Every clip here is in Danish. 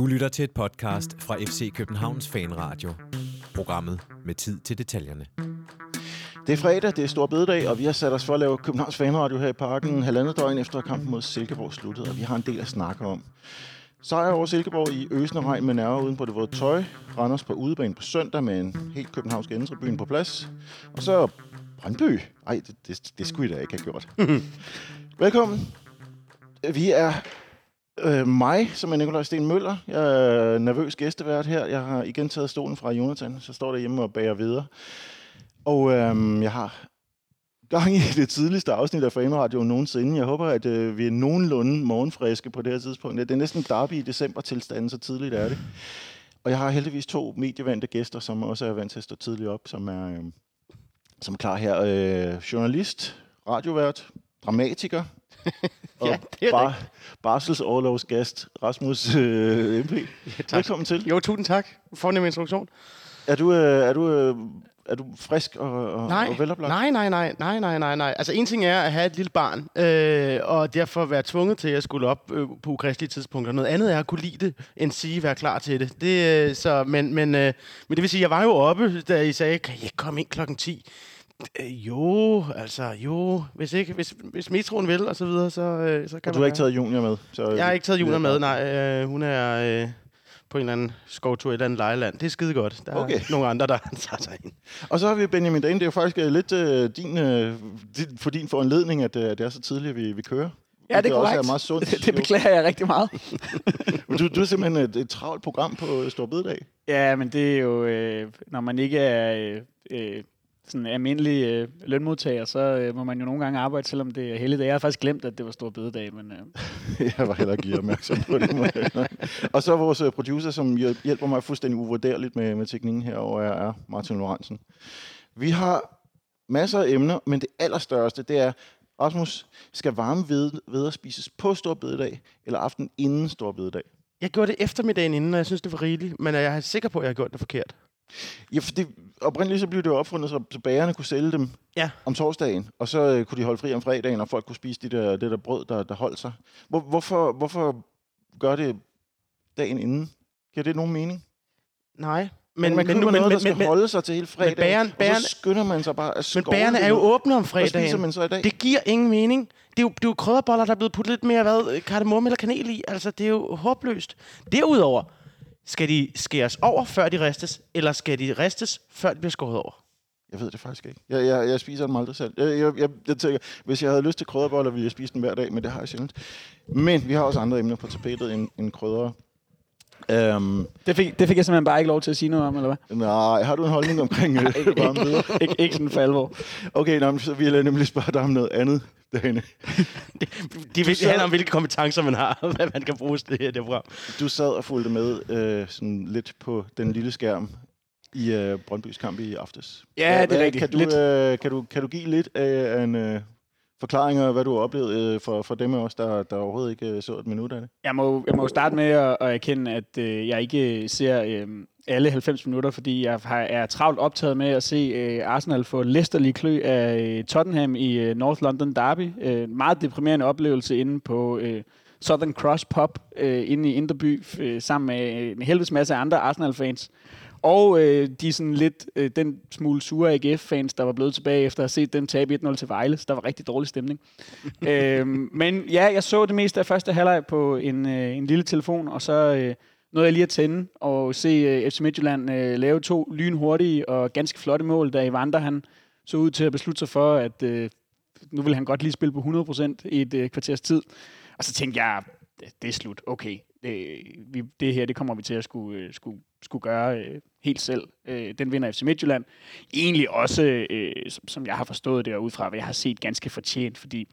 Du lytter til et podcast fra FC Københavns Fanradio. Programmet med tid til detaljerne. Det er fredag, det er stor bededag, og vi har sat os for at lave Københavns Fanradio her i parken halvandet døgn efter kampen mod Silkeborg sluttede, og vi har en del at snakke om. Sejr over Silkeborg i øsende regn med nerver uden på det våde tøj. Randers på udebane på søndag med en helt københavnsk endetribune på plads. Og så Brøndby. Ej, det, det, det skulle I da ikke have gjort. Velkommen. Vi er øh, mig, som er Nikolaj Sten Møller. Jeg er nervøs gæstevært her. Jeg har igen taget stolen fra Jonathan, så står der hjemme og bager videre. Og øh, jeg har gang i det tidligste afsnit af Fanradio nogensinde. Jeg håber, at øh, vi er nogenlunde morgenfriske på det her tidspunkt. Det er næsten derby i december tilstanden, så tidligt er det. Og jeg har heldigvis to medievante gæster, som også er vant til at stå tidligt op, som er, øh, som er klar her. Øh, journalist, radiovært, dramatiker, og Ja, det er bar, barselsoverlovsgast Rasmus øh, MP. tak. Velkommen til. Jo, tusind tak. Fornem introduktion. Er du, øh, er du, øh, er du frisk og, og, Nej, og veloplagt? nej, nej, nej, nej, nej, nej, nej. Altså, en ting er at have et lille barn, øh, og derfor være tvunget til at skulle op øh, på ukristelige tidspunkter. Noget andet er at kunne lide det, end sige, være klar til det. det øh, så, men, men, øh, men det vil sige, jeg var jo oppe, da I sagde, kan I ikke komme ind klokken 10? Øh, jo, altså, jo. Hvis, ikke, hvis, hvis metroen vil, og så videre, så, øh, så kan Og du man har ikke taget Junior med? Så, Jeg har ikke taget det er med, nej. Øh, hun er øh, på en eller anden skovtur i et eller andet lejeland. Det er skide godt. Der Okay. er nogle andre, der tager sig ind. Og så har vi Benjamin Dane. Det er jo faktisk øh, lidt øh, din, øh, din, for din foranledning, at øh, det er så tidligt, at vi, vi kører. Ja, det er også korrekt. er meget sundt. Det, det beklager jeg rigtig meget. Men du, du er simpelthen et, et travlt program på Stor Bededag. Ja, men det er jo, øh, når man ikke er øh, øh, sådan almindelig øh, lønmodtager, så øh, må man jo nogle gange arbejde, selvom det er heldigt. Jeg har faktisk glemt, at det var stor bededag, men øh, Jeg var heller ikke opmærksom på det. og så vores øh, producer, som hjæl- hjælper mig fuldstændig uvurderligt med, med teknikken herover er, er Martin Lorentzen. Vi har masser af emner, men det allerstørste, det er, Rasmus, skal varme ved, ved spises på Stor Bededag, eller aften inden Stor Bededag? Jeg gjorde det eftermiddagen inden, og jeg synes, det var rigeligt. Men jeg er sikker på, at jeg har gjort det forkert. Ja, for det, oprindeligt så blev det jo opfundet, så, så bagerne kunne sælge dem Ja. om torsdagen, og så øh, kunne de holde fri om fredagen, og folk kunne spise de der, det der brød, der, der holdt sig. Hvor, hvorfor, hvorfor gør det dagen inden? Giver det nogen mening? Nej. Men, man køber nu- noget, der men, skal men, holde sig til hele fredagen, bageren- og bageren- så skynder man sig bare at men det er jo åbne om fredagen. man så i dag? Det giver ingen mening. Det er, jo, det er jo krydderboller, der er blevet puttet lidt mere hvad, kardemomme eller kanel i. Altså, det er jo håbløst. Derudover, skal de skæres over, før de ristes, eller skal de ristes, før de bliver skåret over? Jeg ved det faktisk ikke. Jeg, jeg, jeg spiser dem aldrig selv. Jeg, jeg, jeg, jeg tænker, hvis jeg havde lyst til krydderboller, ville jeg spise dem hver dag, men det har jeg sjældent. Men vi har også andre emner på tapetet end, end krydder. Um, det, fik, det fik jeg simpelthen bare ikke lov til at sige noget om, eller hvad? nej, har du en holdning omkring øh, varme ikke, ikke sådan for alvor. Okay, nå, så vil jeg nemlig spørge dig om noget andet, Dane. De vil, sad- handler om, hvilke kompetencer man har, og hvad man kan bruge til det her det program. Du sad og fulgte med øh, sådan lidt på den lille skærm i øh, Brøndbys kamp i aftes. Ja, Hvad- det er rigtigt. Kan du, Lidt. øh, kan, du, kan du give lidt af en øh, forklaringer, hvad du har oplevet øh, for, for dem af os, der, der overhovedet ikke øh, så et minut af det? Jeg må, jeg må starte med at, at erkende, at øh, jeg ikke øh, ser øh, alle 90 minutter, fordi jeg har, er travlt optaget med at se øh, Arsenal få læsterlig klø af øh, Tottenham i øh, North London Derby. Øh, meget deprimerende oplevelse inde på øh, Southern Cross Pub øh, inde i Inderby, øh, sammen med en helvedes masse andre Arsenal-fans. Og øh, de sådan lidt øh, den smule sure AGF-fans, der var blevet tilbage efter at have set dem tabe 1-0 til Vejle. Så der var rigtig dårlig stemning. øhm, men ja, jeg så det meste af første halvleg på en, øh, en lille telefon, og så øh, nåede jeg lige at tænde og se øh, FC Midtjylland øh, lave to lynhurtige og ganske flotte mål, da Evander han så ud til at beslutte sig for, at øh, nu vil han godt lige spille på 100% i et øh, kvarters tid. Og så tænkte jeg, det, det er slut. Okay, det, vi, det her det kommer vi til at skulle, øh, skulle, skulle gøre øh, helt selv. Øh, den vinder FC Midtjylland. Egentlig også, øh, som, som jeg har forstået det, og ud fra hvad jeg har set, ganske fortjent, fordi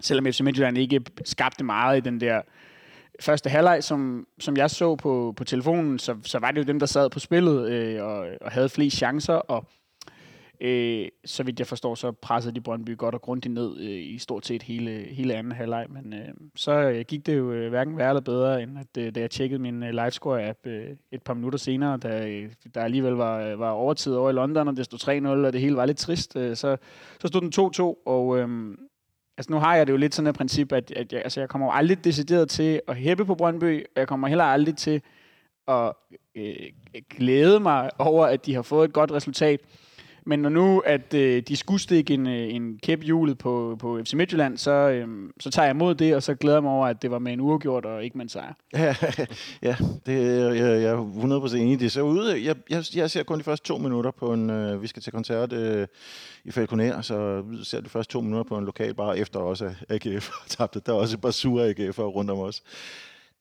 selvom FC Midtjylland ikke skabte meget i den der første halvleg, som, som jeg så på, på telefonen, så, så var det jo dem, der sad på spillet øh, og, og havde flest chancer, og øh, så vidt jeg forstår, så pressede de Brøndby godt og grundigt ned øh, i stort set hele, hele anden halvleg, men øh, så øh, gik det jo øh, hverken værre eller bedre, end at øh, da jeg tjekkede min øh, livescore-app øh, et par minutter senere, da øh, der alligevel var, øh, var overtid over i London, og det stod 3-0, og det hele var lidt trist, øh, så, så stod den 2-2, og øh, altså nu har jeg det jo lidt sådan et princip, at, at jeg, altså jeg kommer jo aldrig decideret til at hæppe på Brøndby, og jeg kommer heller aldrig til at øh, glæde mig over, at de har fået et godt resultat. Men når nu, at øh, de skulle stikke en, øh, en kæp hjulet på, på FC Midtjylland, så, øh, så tager jeg imod det, og så glæder jeg mig over, at det var med en uafgjort og ikke med en sejr. Ja, ja det, jeg, jeg er 100% enig. Det Så ude, jeg, jeg, jeg ser kun de første to minutter på en, øh, vi skal til koncert øh, i Falconer, så ser de første to minutter på en lokal bar, efter også AGF har tabt Der er også et par sure AGF'er rundt om os.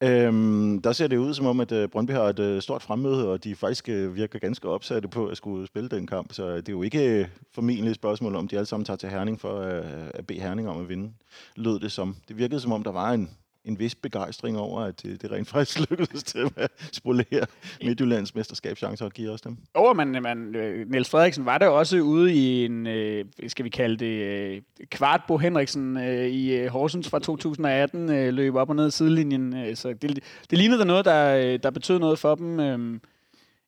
Øhm, der ser det ud som om, at øh, Brøndby har et øh, stort fremmøde, og de faktisk øh, virker ganske opsatte på at skulle spille den kamp. Så det er jo ikke øh, formentlig et spørgsmål om, de alle sammen tager til Herning for øh, at bede Herning om at vinde, lød det som. Det virkede som om, der var en, en vis begejstring over, at det, det rent faktisk lykkedes til at spolere Midtjyllands mesterskabschancer og give os dem. Over, man, man, øh, Niels Frederiksen var der også ude i en, øh, skal vi kalde det, kvart Bo Henriksen i Horsens fra 2018, løb op og ned sidelinjen. Så det, det lignede der noget, der, der betød noget for dem. Øhm,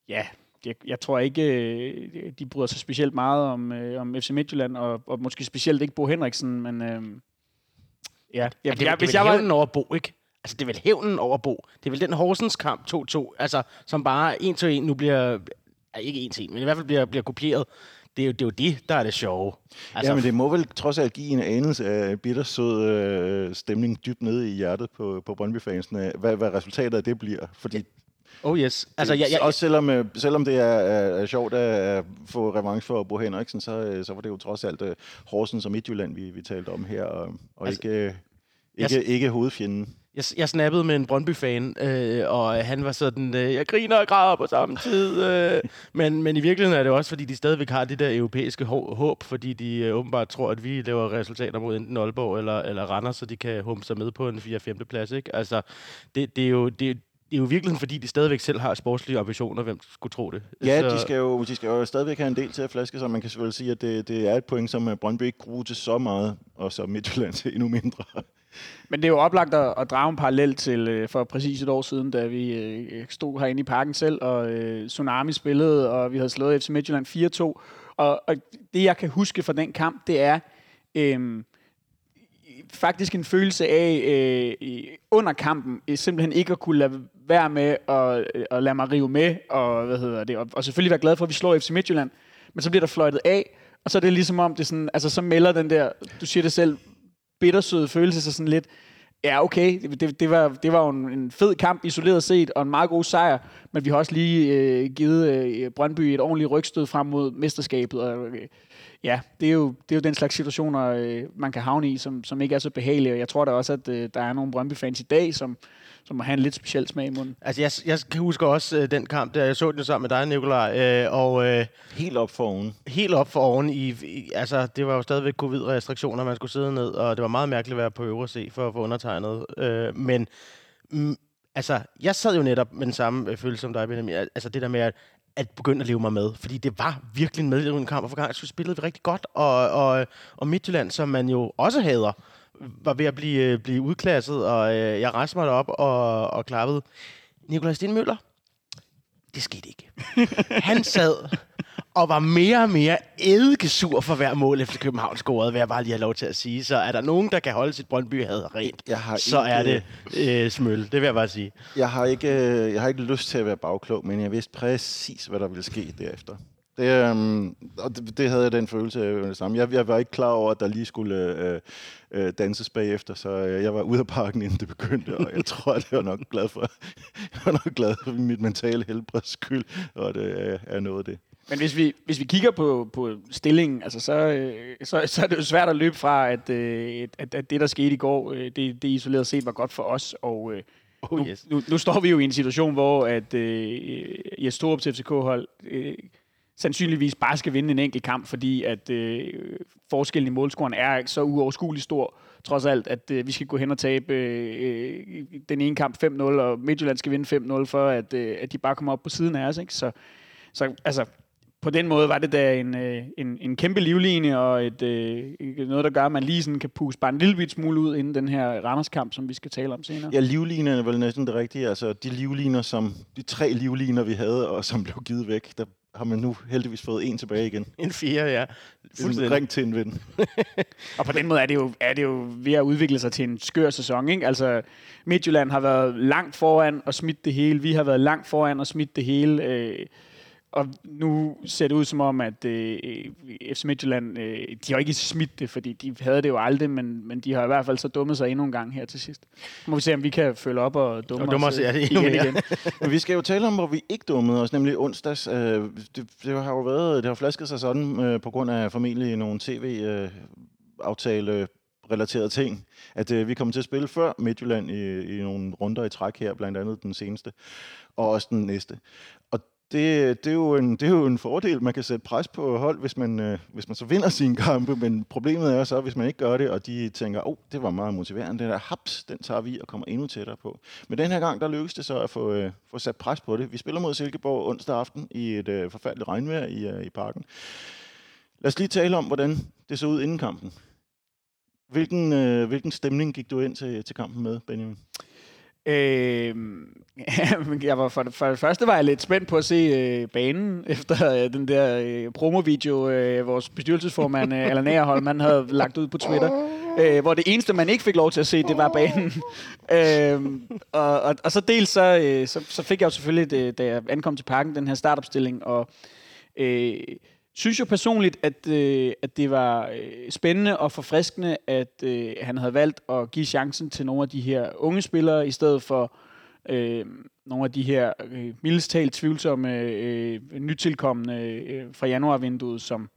ja, jeg, jeg tror ikke, de bryder sig specielt meget om, om FC Midtjylland, og, og måske specielt ikke Bo Henriksen, men... Øhm, Ja, ja det, jeg, det, hvis jeg var hævnen over Bo, ikke? Altså, det er vel hævnen over Bo. Det er vel den Horsens kamp 2-2, altså, som bare en til en nu bliver... Ikke en til en, men i hvert fald bliver, bliver kopieret. Det er, jo, det er jo det, der er det sjove. Altså, ja, men det må vel trods alt give en anelse af bittersød øh, stemning dybt nede i hjertet på, på Brøndby-fansene, hvad, hvad resultatet af det bliver. Fordi Oh yes. Altså, jeg, jeg, også selvom, øh, selvom det er, er, er sjovt at få revanche for Bo Henriksen, så, øh, så var det jo trods alt uh, Horsens og Midtjylland, vi, vi talte om her, og, og altså, ikke, ikke, jeg, ikke hovedfjenden. Jeg, jeg snappede med en Brøndby-fan, øh, og han var sådan, øh, jeg griner og græder på samme tid. Øh, men, men i virkeligheden er det også, fordi de stadigvæk har det der europæiske håb, fordi de øh, åbenbart tror, at vi laver resultater mod enten Aalborg eller, eller Randers, så de kan humpe sig med på en 4-5. plads. Ikke? Altså, det, det er jo... Det, det er jo virkelig fordi, de stadigvæk selv har sportslige ambitioner. Hvem skulle tro det? Ja, så... de, skal jo, de skal jo stadigvæk have en del til at flaske, så man kan selvfølgelig sige, at det, det er et point, som Brøndby ikke bruger til så meget, og så Midtjylland til endnu mindre. Men det er jo oplagt at, at drage en parallel til øh, for præcis et år siden, da vi øh, stod herinde i parken selv, og øh, Tsunami spillede, og vi havde slået FC Midtjylland 4-2. Og, og det, jeg kan huske fra den kamp, det er øh, faktisk en følelse af øh, under kampen, simpelthen ikke at kunne lade være med at, øh, at lade mig rive med, og, hvad hedder det, og, og selvfølgelig være glad for, at vi slår FC Midtjylland. Men så bliver der fløjtet af, og så er det ligesom om, det sådan, altså så melder den der, du siger det selv, bittersøde følelse sig sådan lidt, ja okay, det, det, var, det var jo en, fed kamp isoleret set, og en meget god sejr, men vi har også lige øh, givet øh, Brøndby et ordentligt rygstød frem mod mesterskabet, og øh, ja, det er, jo, det er jo den slags situationer, øh, man kan havne i, som, som ikke er så behagelige, og jeg tror da også, at øh, der er nogle Brøndby-fans i dag, som, som må have en lidt speciel smag i munden. Altså, jeg, jeg kan huske også øh, den kamp, der jeg så den sammen med dig, Nikolaj, øh, og... Øh, helt op for oven. Helt op for oven. I, i, altså, det var jo stadigvæk covid-restriktioner, man skulle sidde ned, og det var meget mærkeligt at være på øvre se for at få undertegnet. Øh, men... Mm, altså, jeg sad jo netop med den samme øh, følelse som dig, Benjamin. Altså det der med, at, at begynde at leve mig med. Fordi det var virkelig en medlevende kamp, og for gang så spillede vi rigtig godt. Og, og, og Midtjylland, som man jo også hader, var ved at blive, øh, blive udklasset, og øh, jeg rejste mig op og, og klappede. Nikolaj Stenmøller, det skete ikke. Han sad og var mere og mere eddikesur for hver mål, efter København scorede, vil jeg bare lige have lov til at sige. Så er der nogen, der kan holde sit Brøndby had rent, jeg har så ikke, er det øh, smøl. Det vil jeg bare sige. Jeg har, ikke, øh, jeg har ikke lyst til at være bagklog, men jeg vidste præcis, hvad der ville ske derefter. Det, øhm, og det, det havde jeg den følelse af det samme. Jeg, jeg var ikke klar over, at der lige skulle øh, øh, danses bagefter, så øh, jeg var ude af parken, inden det begyndte, og jeg tror, at jeg var nok glad for, jeg var nok glad for mit mentale helbreds skyld, og det er, er noget af det. Men hvis vi, hvis vi kigger på, på stillingen, altså så, øh, så, så er det jo svært at løbe fra, at, øh, at, at det, der skete i går, øh, det, det isoleret set var godt for os, og øh, oh, yes. nu, nu, nu står vi jo i en situation, hvor at øh, Jes Torup til FCK-hold øh, sandsynligvis bare skal vinde en enkelt kamp, fordi at øh, forskellen i målscoren er så uoverskueligt stor, trods alt, at øh, vi skal gå hen og tabe øh, den ene kamp 5-0, og Midtjylland skal vinde 5-0, for at, øh, at de bare kommer op på siden af os. Ikke? Så, så altså, på den måde var det da en, øh, en, en kæmpe livline, og et, øh, noget, der gør, at man lige sådan kan puste bare en lille smule ud inden den her Randers-kamp, som vi skal tale om senere. Ja, livlinerne er vel næsten det rigtige. Altså, de livliner, som, de tre livliner, vi havde, og som blev givet væk, der har man nu heldigvis fået en tilbage igen. En fire, ja. Fuldstændig. Ring til en ven. Og på den måde er det, jo, er det jo ved at udvikle sig til en skør sæson. Ikke? Altså, Midtjylland har været langt foran og smidt det hele. Vi har været langt foran og smidt det hele. Øh, og nu ser det ud som om, at øh, FC Midtjylland, øh, de har ikke smidt det, fordi de havde det jo aldrig, men, men de har i hvert fald så dummet sig endnu en gang her til sidst. Må vi se, om vi kan følge op og dumme og dummer os, os ja, øh, endnu igen, mere. igen. Men vi skal jo tale om, hvor vi ikke dummede os, nemlig onsdags. Øh, det, det har jo været, det har flasket sig sådan øh, på grund af formentlig nogle tv-aftale relaterede ting, at øh, vi kommer til at spille før Midtjylland i, i nogle runder i træk her, blandt andet den seneste, og også den næste. Det, det, er jo en, det er jo en fordel. Man kan sætte pres på hold, hvis man, øh, hvis man så vinder sine kampe, men problemet er så, hvis man ikke gør det, og de tænker, åh, oh, det var meget motiverende, den der haps, den tager vi og kommer endnu tættere på. Men den her gang, der lykkedes det så at få, øh, få sat pres på det. Vi spiller mod Silkeborg onsdag aften i et øh, forfærdeligt regnvejr i, øh, i parken. Lad os lige tale om, hvordan det så ud inden kampen. Hvilken, øh, hvilken stemning gik du ind til, til kampen med, Benjamin? Øh, jeg var for, det, for det første var jeg lidt spændt på at se øh, banen efter øh, den der øh, promovideo, øh, vores bestyrelsesformand øh, Allan Agerholm, han havde lagt ud på Twitter, øh, hvor det eneste, man ikke fik lov til at se, det var banen. øh, og, og, og så dels så, øh, så, så fik jeg jo selvfølgelig, det, da jeg ankom til parken, den her startopstilling, og øh, synes jo personligt, at, øh, at det var øh, spændende og forfriskende, at øh, han havde valgt at give chancen til nogle af de her unge spillere, i stedet for øh, nogle af de her øh, mildestalt tvivlsomme øh, nytilkommende øh, fra januarvinduet, som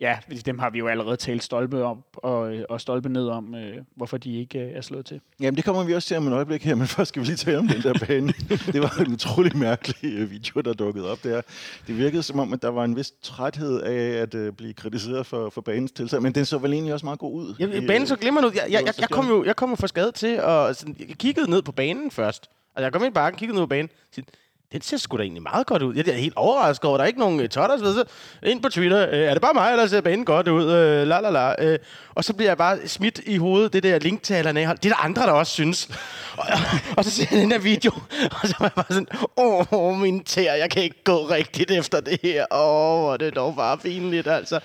ja, dem har vi jo allerede talt stolpe op og, og stolpe ned om, øh, hvorfor de ikke øh, er slået til. Jamen, det kommer vi også til om et øjeblik her, men først skal vi lige tale om den der bane. det var en utrolig mærkelig øh, video, der dukkede op der. Det virkede som om, at der var en vis træthed af at uh, blive kritiseret for, for banens tilstand, men den så vel egentlig også meget god ud. Ja, banen så glimrende ud. Jeg, jeg, jeg, jeg, kom jo jeg kom jo for skade til, og sådan, jeg kiggede ned på banen først. Altså, jeg kom ind i bakken, kiggede ned på banen, og den ser sgu da egentlig meget godt ud. Jeg er helt overrasket over, der er ikke nogen uh, totter. Så, så ind på Twitter, uh, er det bare mig, eller ser banen godt ud? Uh, la, la, la. Uh, og så bliver jeg bare smidt i hovedet, det der link til Allan. Det er der andre, der også synes. og, og, så ser jeg den der video, og så var jeg bare sådan, åh, oh, min tæer, jeg kan ikke gå rigtigt efter det her. Åh, oh, det er dog bare pinligt, altså.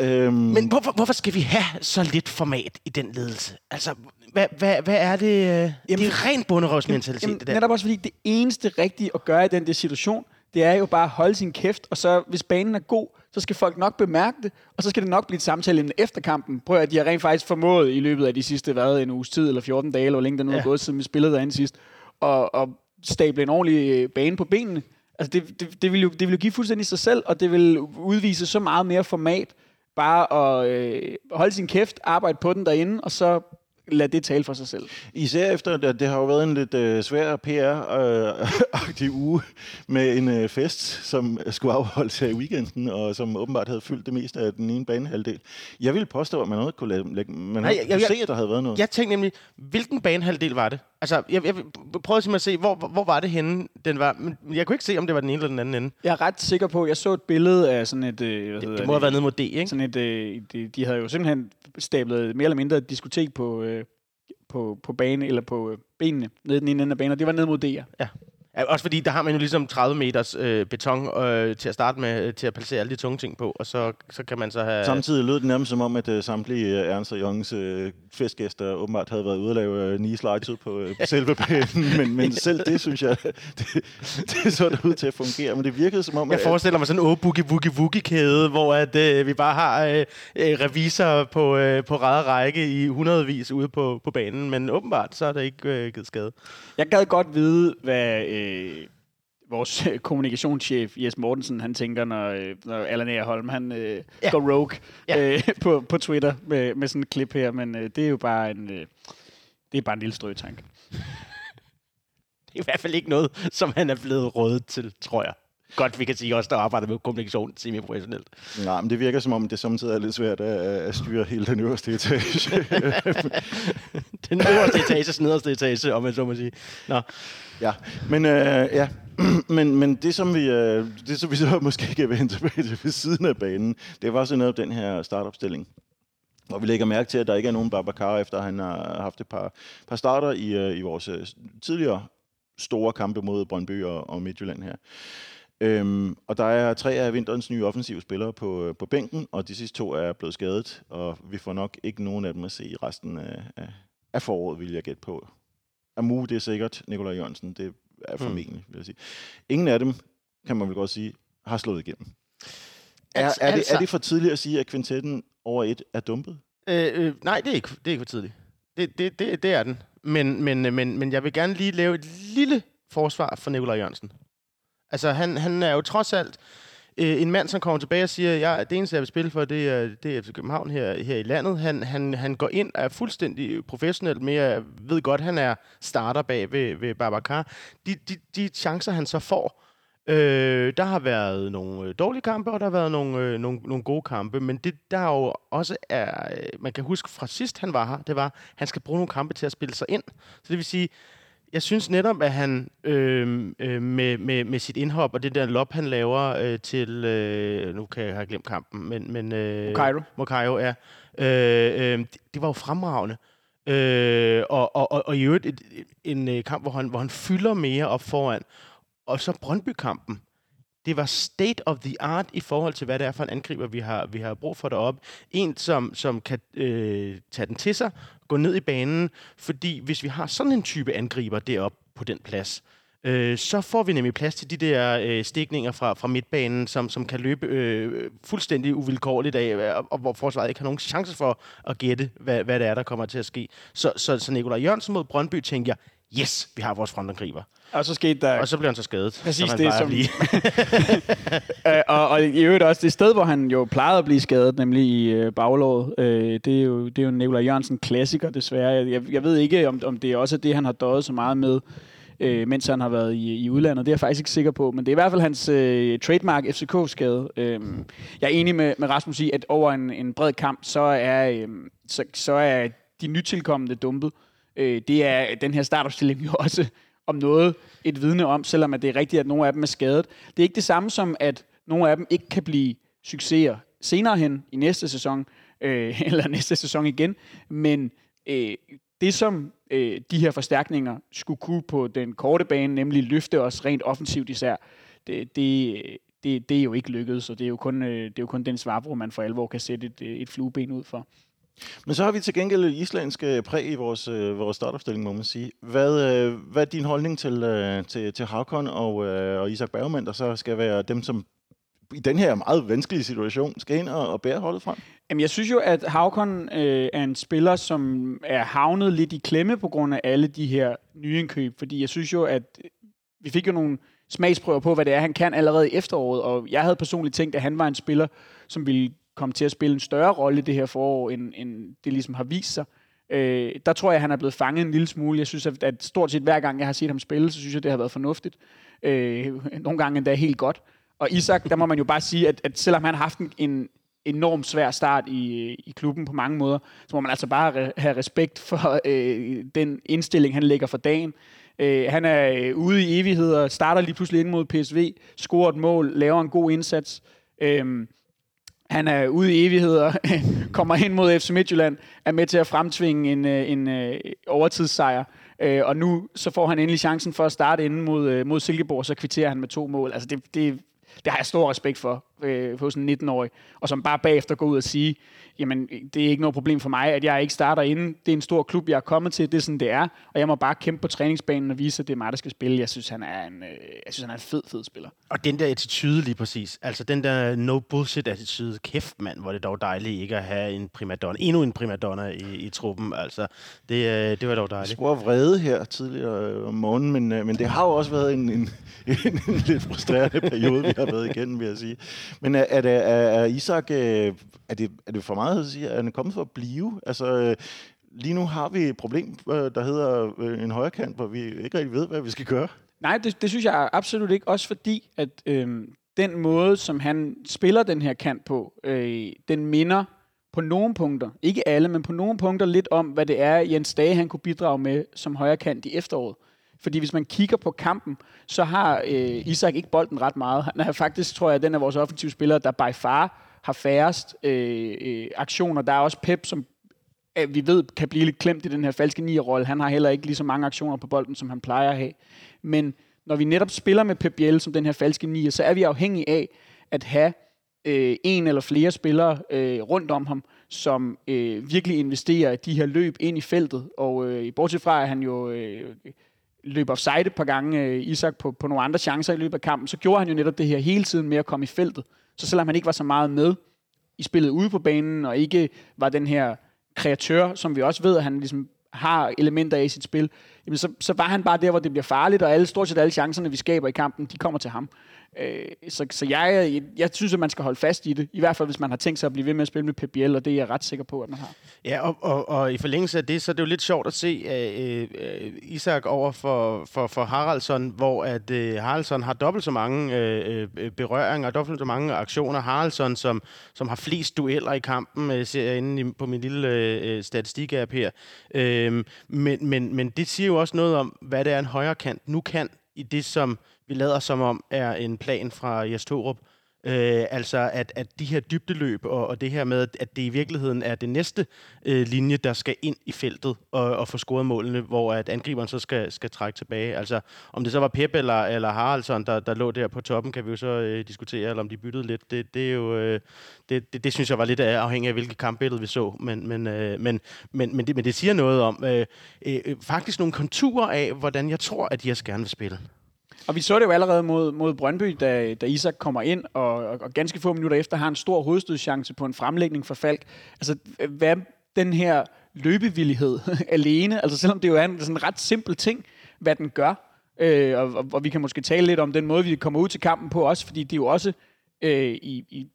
Øhm, Men hvorfor, hvorfor skal vi have så lidt format i den ledelse? Altså, hvad, hvad, hvad er det? øh, Jamen, det er ren bunderøvsmentalitet, Jamen, det der. netop også fordi det eneste rigtige at gøre i den der situation, det er jo bare at holde sin kæft, og så hvis banen er god, så skal folk nok bemærke det, og så skal det nok blive et samtale efter kampen. Prøv at de har rent faktisk formået i løbet af de sidste, hvad, en uges tid eller 14 dage, eller hvor længe det nu ja. er gået, siden vi spillede derinde sidst, og, og stable en ordentlig øh, bane på benene. Altså det, det, det, vil jo, det vil jo give fuldstændig sig selv, og det vil udvise så meget mere format, bare at øh, holde sin kæft, arbejde på den derinde, og så lad det tale for sig selv. Især efter, at det har jo været en lidt øh, svær PR-agtig øh, uge med en øh, fest, som skulle afholdes her i weekenden, og som åbenbart havde fyldt det meste af den ene banehalvdel. Jeg ville påstå, at man havde kunne, lade, lægge, man Nej, havde jeg- kunne jeg- se, at der havde været noget. Jeg tænkte nemlig, hvilken banehalvdel var det? Altså, jeg, jeg prøvede simpelthen at se, hvor, hvor var det henne, den var. Men jeg kunne ikke se, om det var den ene eller den anden ende. Jeg er ret sikker på, jeg så et billede af sådan et... Øh, hvad Det, det må have været nede mod D, ikke? Sådan et, øh, de, de havde jo simpelthen stablet mere eller mindre et diskotek på, øh, på, på bane, eller på øh, benene, nede i den ene ende af banen, og det var ned mod DR. Ja, også fordi, der har man jo ligesom 30 meters øh, beton øh, til at starte med, øh, til at placere alle de tunge ting på, og så, så kan man så have... Samtidig lød det nærmest som om, at uh, samtlige uh, Ernst og Jongens uh, festgæster åbenbart havde været ude at lave uh, nye slides ud på, uh, på selve banen, men, men selv det, synes jeg, det, det så der ud til at fungere. Men det virkede som om, Jeg forestiller mig sådan en åh boogie woogie woogie kæde, hvor at, øh, vi bare har øh, øh, revisorer på, øh, på ræd række i hundredvis ude på, på banen, men åbenbart så er der ikke øh, givet skade. Jeg gad godt vide, hvad øh, vores øh, kommunikationschef, Jes Mortensen, han tænker, når, øh, når Allan Agerholm, han øh, Ja. går rogue Ja. øh, på, på Twitter med, med sådan et klip her, men øh, det er jo bare en... Øh, det er bare en lille strøtank. Det er i hvert fald ikke noget, som han er blevet rådet til, tror jeg. Godt, vi kan sige også, der arbejder med kommunikation semi-professionelt. Nej, men det virker som om, det samtidig er lidt svært at, at styre hele den øverste etage. Den øverste etages nederste etage, om man så må sige. Nå, ja, men, øh, ja. men, men det, som vi, øh, det, som vi så måske kan vende tilbage til ved siden af banen, det var så netop den her startopstilling. Og vi lægger mærke til, at der ikke er nogen Babacar, efter han har haft et par, par starter i, øh, i vores øh, tidligere store kampe mod Brøndby og, og Midtjylland her. Øhm, og der er tre af vinterens nye offensive spillere på, øh, på bænken, og de sidste to er blevet skadet, og vi får nok ikke nogen af dem at se i resten af, af, af foråret, vil jeg gætte på. Amu, det er sikkert. Nikolaj Jørgensen, det er Hmm. formentlig, vil jeg sige. Ingen af dem, kan man vel godt sige, har slået igennem. Er, Altså- er, det, altså- er det for tidligt at sige, at kvintetten over et er dumpet? Øh, øh, nej, det er ikke, det er ikke for tidligt. Det, det, det, det er den. Men, men, øh, men, men jeg vil gerne lige lave et lille forsvar for Nikolaj Jørgensen. Altså, han, han er jo trods alt øh, en mand, som kommer tilbage og siger, ja, det eneste, jeg vil spille for, det er, det er FC København her, her i landet. Han, han, han går ind og er fuldstændig professionel med, jeg ved godt, han er starter bag ved, ved Babacar. De, de, de chancer, han så får, Øh, der har været nogle øh, dårlige kampe, og der har været nogle, øh, nogle, nogle gode kampe, men det der jo også er, øh, man kan huske fra sidst han var her, det var, at han skal bruge nogle kampe til at spille sig ind. Så det vil sige, jeg synes netop, at han øh, øh, med, med, med sit indhop og det der lop, han laver øh, til, øh, nu kan jeg have glemt kampen, men... men øh, Cairo. Mokairo, ja. Øh, øh, det, var jo fremragende. Øh, og, og, og, og i øvrigt et, et, en øh, kamp, hvor han, hvor han fylder mere op foran. Og så Brøndby-kampen. Det var state of the art i forhold til, hvad det er for en angriber, vi har, vi har brug for deroppe. En, som, som kan øh, tage den til sig, gå ned i banen, fordi hvis vi har sådan en type angriber deroppe på den plads, øh, så får vi nemlig plads til de der øh, stikninger fra, fra midtbanen, som, som kan løbe øh, fuldstændig uvilkårligt af, øh, og, og hvor forsvaret ikke har nogen chance for at gætte, hvad, hvad det er, der kommer til at ske. Så, så, så Nikolaj Jørgensen mod Brøndby tænker jeg, yes, vi har vores frontangriber. Og så skete der Og så bliver han så skadet. Præcis som det, som- blive. Øh, og, og i øvrigt også det sted, hvor han jo plejede at blive skadet, nemlig i øh, baglåret. Øh, det, er jo, det er jo Nikolaj Jørgensen klassiker, desværre. Jeg, jeg, jeg ved ikke, om, om det er også det, han har døjet så meget med, øh, mens han har været i, i udlandet. Det er jeg faktisk ikke sikker på, men det er i hvert fald hans øh, trademark FCK-skade. Øh, jeg er enig med, med Rasmus i, at over en, en bred kamp, så er, øh, så, så er de nytilkommende dumpet. Øh, Øh, det er den her startopstilling jo også om noget et vidne om, selvom at det er rigtigt, at nogle af dem er skadet. Det er ikke det samme som, at nogle af dem ikke kan blive succeser senere hen i næste sæson, øh, eller næste sæson igen, men øh, det som øh, de her forstærkninger skulle kunne på den korte bane, nemlig løfte os rent offensivt især, det, det, det, det er jo ikke lykkedes, så det er jo kun, øh, det er jo kun den Svabro, man for alvor kan sætte et, øh, et flueben ud for. Men så har vi til gengæld et islandsk øh, præg i vores, øh, vores startopstilling, må man sige. Hvad, øh, hvad er din holdning til, øh, til, til Havkon og, øh, og Isak Bergman, der så skal være dem, som i den her meget vanskelige situation skal ind og, og bære holdet frem? Jamen, jeg synes jo, at Havkon øh, er en spiller, som er havnet lidt i klemme på grund af alle de her nye indkøb. Fordi jeg synes jo, at øh, vi fik jo nogle smagsprøver på, hvad det er, han kan allerede i efteråret. Og jeg havde personligt tænkt, at han var en spiller, som ville komme til at spille en større rolle det her forår, end, end det ligesom har vist sig. Øh, der tror jeg, at han er blevet fanget en lille smule. Jeg synes, at, at stort set hver gang, jeg har set ham spille, så synes jeg, det har været fornuftigt. Øh, nogle gange endda helt godt. Og Isak, der må man jo bare sige, at, at selvom han har haft en, en enormt svær start i, i klubben på mange måder, så må man altså bare re- have respekt for øh, den indstilling, han lægger for dagen. Øh, han er øh, ude i evigheder, starter lige pludselig ind mod PSV, scorer et mål, laver en god indsats. Øh, han er ude i evigheder, kommer hen mod FC Midtjylland, er med til at fremtvinge en, øh, en, en overtidssejr. Øh, og nu så får han endelig chancen for at starte inden mod, øh, mod Silkeborg, så kvitterer han med to mål. Altså det, det, det har jeg stor respekt for øh, hos en 19-årig. Og som bare bagefter går ud og sige, jamen det er ikke noget problem for mig, at jeg ikke starter inden. Det er en stor klub, jeg er kommet til, det er sådan, det er. Og jeg må bare kæmpe på træningsbanen og vise, at det er mig, der skal spille. Jeg synes, han er en, øh, jeg synes, han er en fed, fed spiller. Og den der attitude lige præcis. Altså den der no bullshit attitude. Kæft mand, hvor er det dog dejligt ikke at have en primadonna. Endnu en primadonna i, i truppen. Altså, det, øh, det var dog dejligt. spurgte vrede her tidligere øh, om morgenen, men, øh, men det har jo også været en, en, en, en lidt frustrerende periode, vi har været igennem, vil jeg sige. Men er, er, det, er, er Isak, øh, er det, er det for meget at sige, at han er kommet for at blive? Altså, øh, lige nu har vi et problem, øh, der hedder en højre kant, hvor vi ikke rigtig ved, hvad vi skal gøre. Nej, det, det synes jeg absolut ikke. Også fordi, at øh, den måde, som han spiller den her kant på, øh, den minder på nogle punkter, ikke alle, men på nogle punkter lidt om, hvad det er, Jens Dage han kunne bidrage med som højre kant i efteråret. Fordi hvis man kigger på kampen, så har øh, Isak ikke bolden ret meget. Han er faktisk, tror jeg, den af vores offensive spillere, der by far har færrest øh, øh, aktioner. Der er også Pep, som øh, vi ved kan blive lidt klemt i den her falske nier-rolle. Han har heller ikke lige så mange aktioner på bolden, som han plejer at have. Men når vi netop spiller med Pep Biel som den her falske nier, så er vi afhængige af at have øh, en eller flere spillere øh, rundt om ham, som øh, virkelig investerer de her løb ind i feltet. Og øh, bortset fra, at han jo øh, løb offside et par gange, øh, Isak, på, på nogle andre chancer i løbet af kampen, så gjorde han jo netop det her hele tiden med at komme i feltet. Så selvom han ikke var så meget med i spillet ude på banen, og ikke var den her kreatør, som vi også ved, at han ligesom har elementer af i sit spil, jamen så, så var han bare der, hvor det bliver farligt, og alle, stort set alle chancerne, vi skaber i kampen, de kommer til ham. Øh, så så jeg, jeg, jeg synes, at man skal holde fast i det. I hvert fald, hvis man har tænkt sig at blive ved med at spille med PBL, og det er jeg ret sikker på, at man har. Ja, og, og, og i forlængelse af det, så er det jo lidt sjovt at se uh, uh, Isak over for, for, for Haraldsson, hvor at uh, Haraldsson har dobbelt så mange uh, berøringer, dobbelt så mange aktioner. Haraldsson, som, som har flest dueller i kampen, uh, ser jeg inde på min lille uh, statistik-app her. Uh, men, men, men det siger jo også noget om, hvad det er en højre kant nu kan i det, som vi lader som om er en plan fra Jes Torup. Øh, altså at, at de her dybdeløb og, og det her med, at det i virkeligheden er det næste øh, linje, der skal ind i feltet og, og få scoret målene, hvor at angriberen så skal, skal trække tilbage. Altså om det så var Pep eller, eller Haraldsson, der, der lå der på toppen, kan vi jo så øh, diskutere, eller om de byttede lidt. Det, det er jo, øh, det, det, det synes jeg var lidt afhængig af, hvilket kampbillede vi så. Men, men, øh, men, men, men, det, men det siger noget om øh, øh, øh faktisk nogle konturer af, hvordan jeg tror, at de her gerne vil spille. Og vi så det jo allerede mod, mod Brøndby, da, da Isak kommer ind, og, og, og ganske få minutter efter har en stor hovedstødschance på en fremlægning for Falk. Altså, hvad den her løbevillighed alene, altså selvom det jo er en sådan en ret simpel ting, hvad den gør, øh, og, og, og vi kan måske tale lidt om den måde, vi kommer ud til kampen på også, fordi det er jo også øh, i, i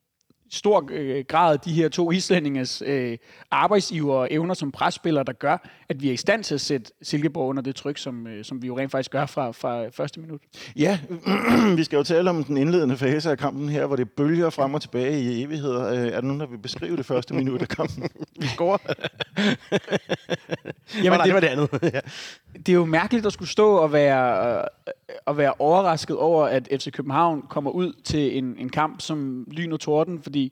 stor øh, grad de her to islændinges øh, arbejdsiver og evner som presspillere, der gør, at vi er i stand til at sætte Silkeborg under det tryk, som, øh, som vi jo rent faktisk gør fra, fra første minut. Ja, vi skal jo tale om den indledende fase af kampen her, hvor det bølger frem og tilbage i evigheder. Øh, er der nogen, der vil beskrive det første minut af kampen? vi scorer. Jamen, det, var det andet. ja. Det er jo mærkeligt at skulle stå og være, øh, at være overrasket over, at FC København kommer ud til en, en kamp som lyn og torden, fordi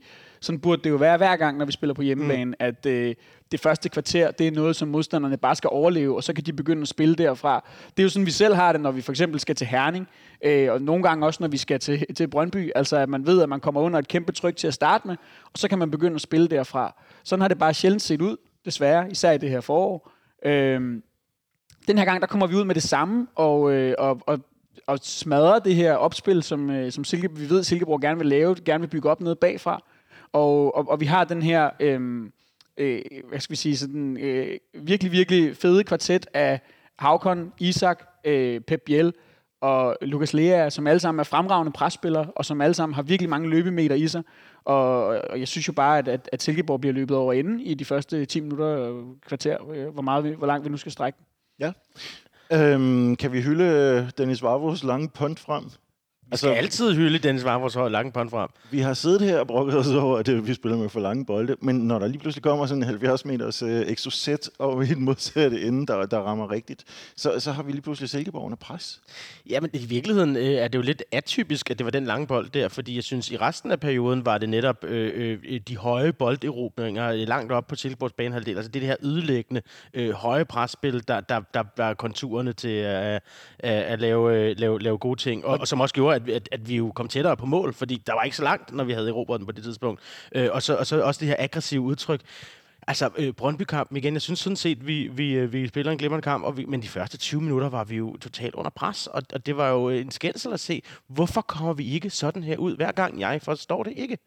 sådan burde det jo være hver gang, når vi spiller på hjemmebane, mm. at øh, det første kvarter, det er noget, som modstanderne bare skal overleve, og så kan de begynde at spille derfra. Det er jo sådan, vi selv har det, når vi for eksempel skal til Herning, øh, og nogle gange også, når vi skal til, til Brøndby. Altså, at man ved, at man kommer under et kæmpe tryk til at starte med, og så kan man begynde at spille derfra. Sådan har det bare sjældent set ud, desværre, især i det her forår. Øh, den her gang, der kommer vi ud med det samme, og, øh, og, og og smadre det her opspil, som, øh, som Silke, vi ved, Silkeborg gerne vil lave, gerne vil bygge op noget bagfra. Og, og, og vi har den her, øh, øh, hvad skal vi sige, sådan, øh, virkelig, virkelig fede kvartet af Havkon, Isak, øh, Pep Biel og Lukas Lea, som alle sammen er fremragende presspillere, og som alle sammen har virkelig mange løbemeter i sig. Og, og jeg synes jo bare, at, at, at Silkeborg bliver løbet over inden i de første 10 minutter øh, kvarter, øh, hvor, meget vi, hvor langt vi nu skal strække. Ja. Øhm, kan vi hylde øh, Dennis Vavros lange punt frem? Vi skal altså, altid hylde Dennis Vavros høje lange punt frem. Vi har siddet her og brokket os over, at øh, vi spiller med for lange bolde, men når der lige pludselig kommer sådan en 70 meters uh, exocet i den modsatte ende, der, der rammer rigtigt, så, så har vi lige pludselig Silkeborg under pres. Ja, men i virkeligheden øh, er det jo lidt atypisk, at det var den lange bold der, fordi jeg synes, i resten af perioden var det netop øh, øh, de høje bolderobringer langt op på Silkeborgs banehalvdel. Altså det, det her ødelæggende øh, høje presspil, der, der, der var konturerne til at, at, at lave, lave, lave gode ting, og, og som også gjorde, at, at, at vi jo kom tættere på mål, fordi der var ikke så langt, når vi havde erobret den på det tidspunkt. Øh, og, så, og så også det her aggressive udtryk. Altså, øh, Brøndby-kampen igen, jeg synes sådan set, vi, vi, øh, vi spiller en glimrende kamp, og vi, men de første 20 minutter var vi jo totalt under pres, og, og det var jo en skændsel at se, hvorfor kommer vi ikke sådan her ud hver gang? Jeg forstår det ikke.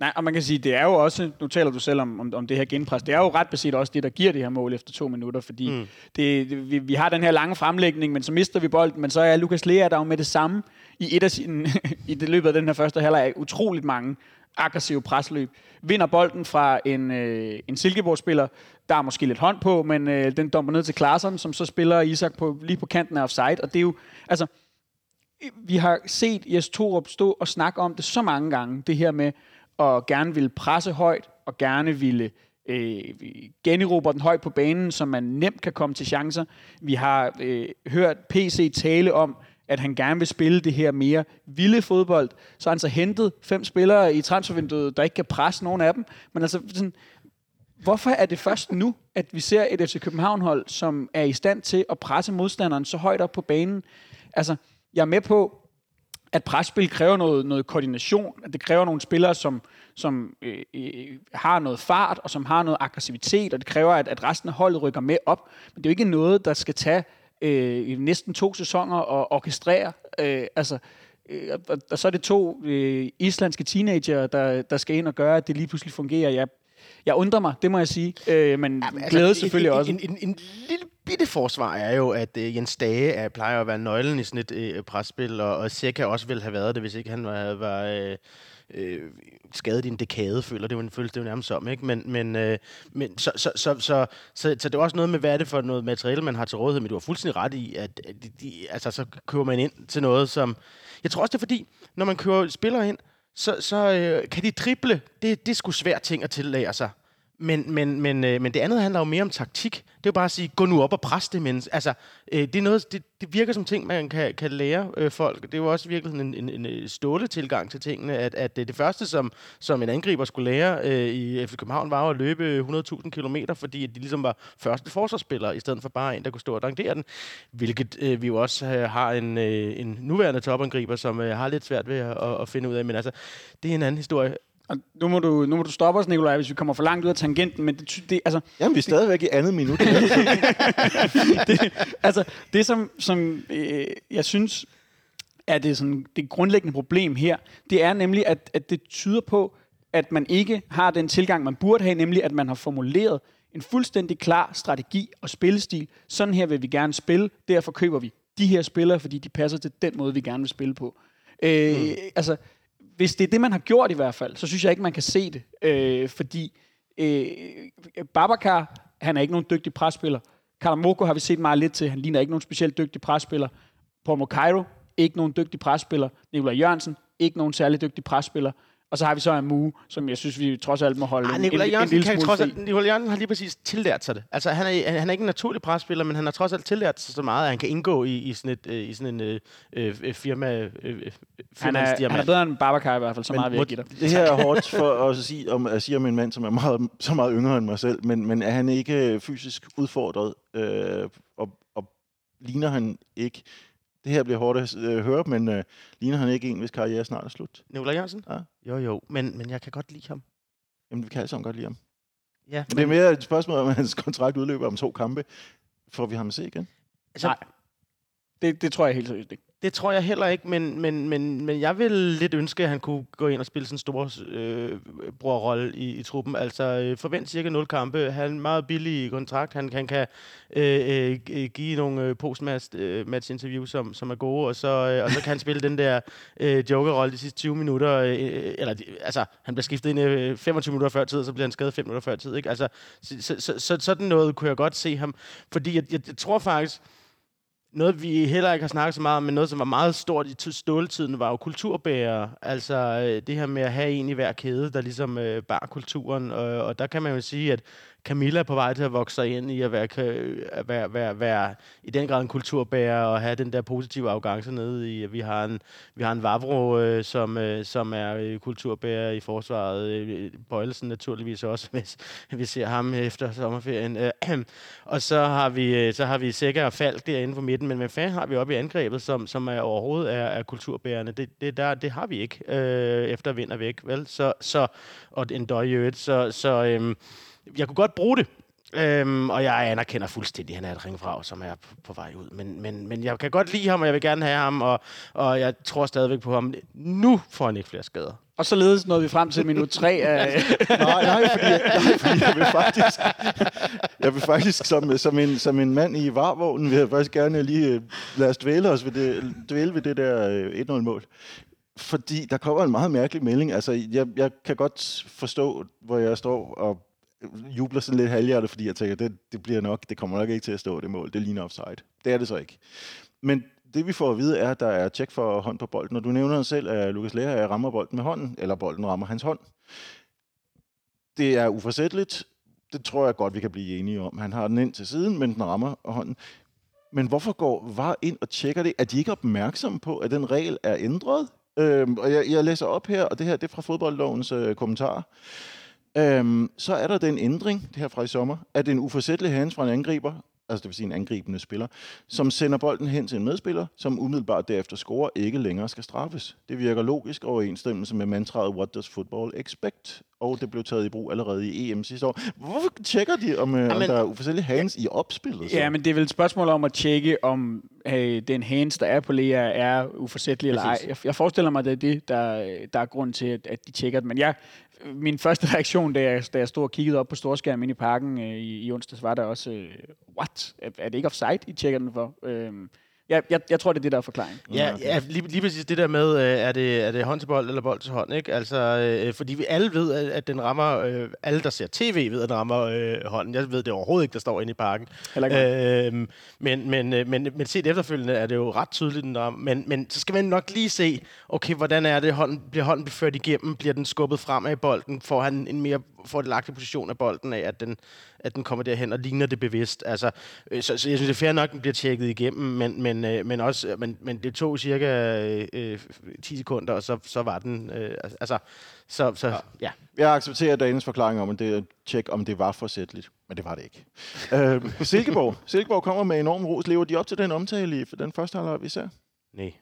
Nej, og man kan sige, det er jo også, nu taler du selv om, om, om det her genpres, det er jo ret beset også det, der giver det her mål efter to minutter, fordi mm. det, det, vi, vi har den her lange fremlægning, men så mister vi bolden, men så er Lukas Lea der jo med det samme i et af sine, i det løbet af den her første halvleg. Utroligt mange aggressive presløb. Vinder bolden fra en, øh, en Silkeborg-spiller, der er måske lidt hånd på, men øh, den dommer ned til Klaarsson, som så spiller Isak på, lige på kanten af offside, og det er jo, altså, vi har set Jes Torup stå og snakke om det så mange gange, det her med, og gerne ville presse højt, og gerne ville øh, generobre den højt på banen, så man nemt kan komme til chancer. Vi har øh, hørt PC tale om, at han gerne vil spille det her mere vilde fodbold. Så har han så hentet fem spillere i transfervinduet, der ikke kan presse nogen af dem. Men altså, sådan, hvorfor er det først nu, at vi ser et FC København-hold, som er i stand til at presse modstanderen så højt op på banen? Altså, jeg er med på, at presspil kræver noget, noget koordination, at det kræver nogle spillere, som, som øh, øh, har noget fart, og som har noget aggressivitet, og det kræver, at, at resten af holdet rykker med op. Men det er jo ikke noget, der skal tage øh, næsten to sæsoner og orkestrere. Øh, altså, øh, og, og så er det to øh, islandske teenager, der, der skal ind og gøre, at det lige pludselig fungerer. Jeg, jeg undrer mig, det må jeg sige. Øh, men Jamen, altså, glæder selvfølgelig en, også. En, en, en lille bitte forsvar er jo, at uh, Jens Dage er, plejer at være nøglen i sådan et uh, presspil, og, og Seca også ville have været det, hvis ikke han var, var uh, øh, skadet i en dekade, føler det jo en følelse, det jo nærmest som, ikke? Men, men, øh, men så, så, så, så, så, så, det er også noget med, hvad er det for noget materiale, man har til rådighed, men du har fuldstændig ret i, at de, de, altså, så køber man ind til noget, som... Jeg tror også, det er fordi, når man køber spillere ind, så, så øh, kan de drible. Det, det er sgu svært ting at tillære sig. Men, men, men, øh, men det andet handler jo mere om taktik. Det er jo bare at sige, gå nu op og pres det menneske. Altså, øh, det, er noget, det, det virker som ting, man kan, kan lære øh, folk. Det er jo også virkelig en, en, en, ståle tilgang til tingene, at, at det, det første, som, som en angriber skulle lære øh, i FC København, var at løbe 100.000 km, fordi de ligesom var første forsvarsspillere, i stedet for bare en, der kunne stå og dankere den. Hvilket øh, vi jo også øh, har en, øh, en nuværende topangriber, som øh, har lidt svært ved at, at, at finde ud af. Men altså, det er en anden historie. Og nu må, du, nu må du stoppe os, Nikolaj, hvis vi kommer for langt ud af tangenten, men det, det altså... Jamen, vi er stadigvæk i andet minut. det, altså, det som, som øh, jeg synes er det, sådan, det grundlæggende problem her, det er nemlig, at, at det tyder på, at man ikke har den tilgang, man burde have, nemlig at man har formuleret en fuldstændig klar strategi og spillestil. Sådan her vil vi gerne spille, derfor køber vi de her spillere, fordi de passer til den måde, vi gerne vil spille på. Øh, mm. Altså, hvis det er det, man har gjort i hvert fald, så synes jeg ikke, man kan se det. Øh, fordi øh, Babacar, han er ikke nogen dygtig presspiller. Kalamoko har vi set meget lidt til. Han ligner ikke nogen specielt dygtig presspiller. Paul Mokairo, ikke nogen dygtig presspiller. Nikolaj Jørgensen, ikke nogen særlig dygtig presspiller. Og så har vi så en Mu, som jeg synes, vi trods alt må holde Ej, en, Nikolaj en, en Jørgensen, lille kan smule trods alt, Nikolaj Jørgensen har lige præcis tillært sig det. Altså, han er, han er ikke en naturlig presspiller, men han har trods alt tillært sig så meget, at han kan indgå i, i sådan, et, øh, i sådan en øh, øh, firma, øh, Han er, firmandsdiamant. han er bedre end Babacar i hvert fald, så meget vil jeg give dig. Det her er hårdt for at sige, om, at sige om en mand, som er meget, så meget yngre end mig selv, men, men er han ikke fysisk udfordret, øh, og, og ligner han ikke, det her bliver hårdt at øh, høre, men øh, ligner han ikke en, hvis karriere snart er slut? Nikolaj Jørgensen? Ja. Jo, jo, men, men jeg kan godt lide ham. Jamen, vi kan alle sammen godt lide ham. Ja, Men det er mere et spørgsmål om, at hans kontrakt udløber om to kampe. Får vi ham at se igen? altså, Nej. Det, det tror jeg helt seriøst ikke. Det tror jeg heller ikke, men, men, men, men jeg vil lidt ønske, at han kunne gå ind og spille sin store øh, brorrolle i, i truppen. Altså øh, forvent cirka 0 kampe. Han er en meget billig kontrakt. Han, han kan øh, øh, give nogle øh, post-match-interview, øh, som, som er gode, og så, øh, og så kan han spille den der øh, jokerrolle de sidste 20 minutter. Øh, øh, eller, altså, han bliver skiftet ind øh, 25 minutter før tid, og så bliver han skadet 5 minutter før tid. Ikke? Altså, så, så, så, så, sådan noget kunne jeg godt se ham. Fordi jeg, jeg, jeg tror faktisk, noget, vi heller ikke har snakket så meget om, men noget, som var meget stort i ståletiden, var jo kulturbærere. Altså øh, det her med at have en i hver kæde, der ligesom øh, bar kulturen. Og, og der kan man jo sige, at Camilla er på vej til at vokse sig ind i at være, at være, være, være i den grad en kulturbærer og have den der positive arrogance nede i. Vi har en, vi har en Vavro, øh, som, øh, som er øh, kulturbærer i forsvaret. Øh, øh Bøjelsen naturligvis også, hvis vi ser ham efter sommerferien. Øh, og så har vi, øh, så har vi Sækker og Falk derinde på midten, men hvad fanden har vi oppe i angrebet, som, som er overhovedet er, er kulturbærende? Det, det, der, det har vi ikke, øh, efter vind og væk, vel? Så, så, og en døj i øvrigt, så, så øh, jeg kunne godt bruge det. Øhm, og jeg anerkender fuldstændig, at han er et ringfrag, som er på, på vej ud. Men, men, men jeg kan godt lide ham, og jeg vil gerne have ham, og, og jeg tror stadigvæk på ham. Nu får han ikke flere skader. Og således nåede vi frem til minut 3 af... nej, nej, fordi, jeg, nej, fordi jeg vil faktisk, jeg vil faktisk som, som, en, som en mand i varvognen, vil jeg faktisk gerne lige øh, lade os dvæle, os ved det, dvæle ved det der øh, 1-0-mål. Fordi der kommer en meget mærkelig melding. Altså, jeg, jeg kan godt forstå, hvor jeg står og jubler sådan lidt halvhjertet, fordi jeg tænker, det, det bliver nok, det kommer nok ikke til at stå det mål. Det ligner offside. Det er det så ikke. Men det vi får at vide er, at der er tjek for hånd på bolden, og du nævner selv, at Lukas Lea rammer bolden med hånden, eller bolden rammer hans hånd. Det er uforsætteligt. Det tror jeg godt, vi kan blive enige om. Han har den ind til siden, men den rammer hånden. Men hvorfor går VAR ind og tjekker det? Er de ikke opmærksomme på, at den regel er ændret? Øhm, og jeg, jeg læser op her, og det her det er fra fodboldlovens øh, kommentarer. Øhm, så er der den ændring, det her fra i sommer, at en uforsættelig hands fra en angriber altså det vil sige en angribende spiller, som sender bolden hen til en medspiller, som umiddelbart derefter scorer, ikke længere skal straffes. Det virker logisk overensstemmelse med mantraet What does football expect? Og det blev taget i brug allerede i EM sidste år. Hvorfor tjekker de, om, Jamen, om der er uforsættelige hands i opspillet? Så? Ja, men det er vel et spørgsmål om at tjekke, om øh, den hands, der er på Lea, er uforsættelig eller ej. Jeg, jeg forestiller mig, at det er det, der, der er grund til, at, at de tjekker det. Men jeg, min første reaktion, da jeg, da jeg stod og kiggede op på storskærmen inde i parken øh, i, i onsdags, var der også, øh, what? Er, er det ikke offside, I tjekker den for? Øh, jeg, jeg, jeg tror, det er det, der er forklaring. Ja, ja lige, lige præcis det der med, øh, er, det, er det hånd til bold eller bold til hånd, ikke? Altså, øh, fordi vi alle ved, at, at den rammer, øh, alle der ser tv ved, at den rammer øh, hånden. Jeg ved det overhovedet ikke, der står inde i parken. Øh, men, men, øh, men, men set efterfølgende er det jo ret tydeligt, den rammer. Men, men så skal man nok lige se, okay, hvordan er det, hånden, bliver hånden ført igennem? Bliver den skubbet frem af bolden? Får han en mere fordelagtig position af bolden af, at den, at den kommer derhen og ligner det bevidst. Altså, øh, så, så jeg synes, det er fair nok, at den bliver tjekket igennem, men, men, øh, men, også, men, men det tog cirka øh, 10 sekunder, og så, så var den... Øh, altså, så, så, ja. ja. Jeg accepterer dagens forklaring om, at det er tjek, om det var forsætteligt, men det var det ikke. øh, Silkeborg. Silkeborg kommer med enorm ros. Lever de op til den omtale i den første halvleg, vi ser? Nej.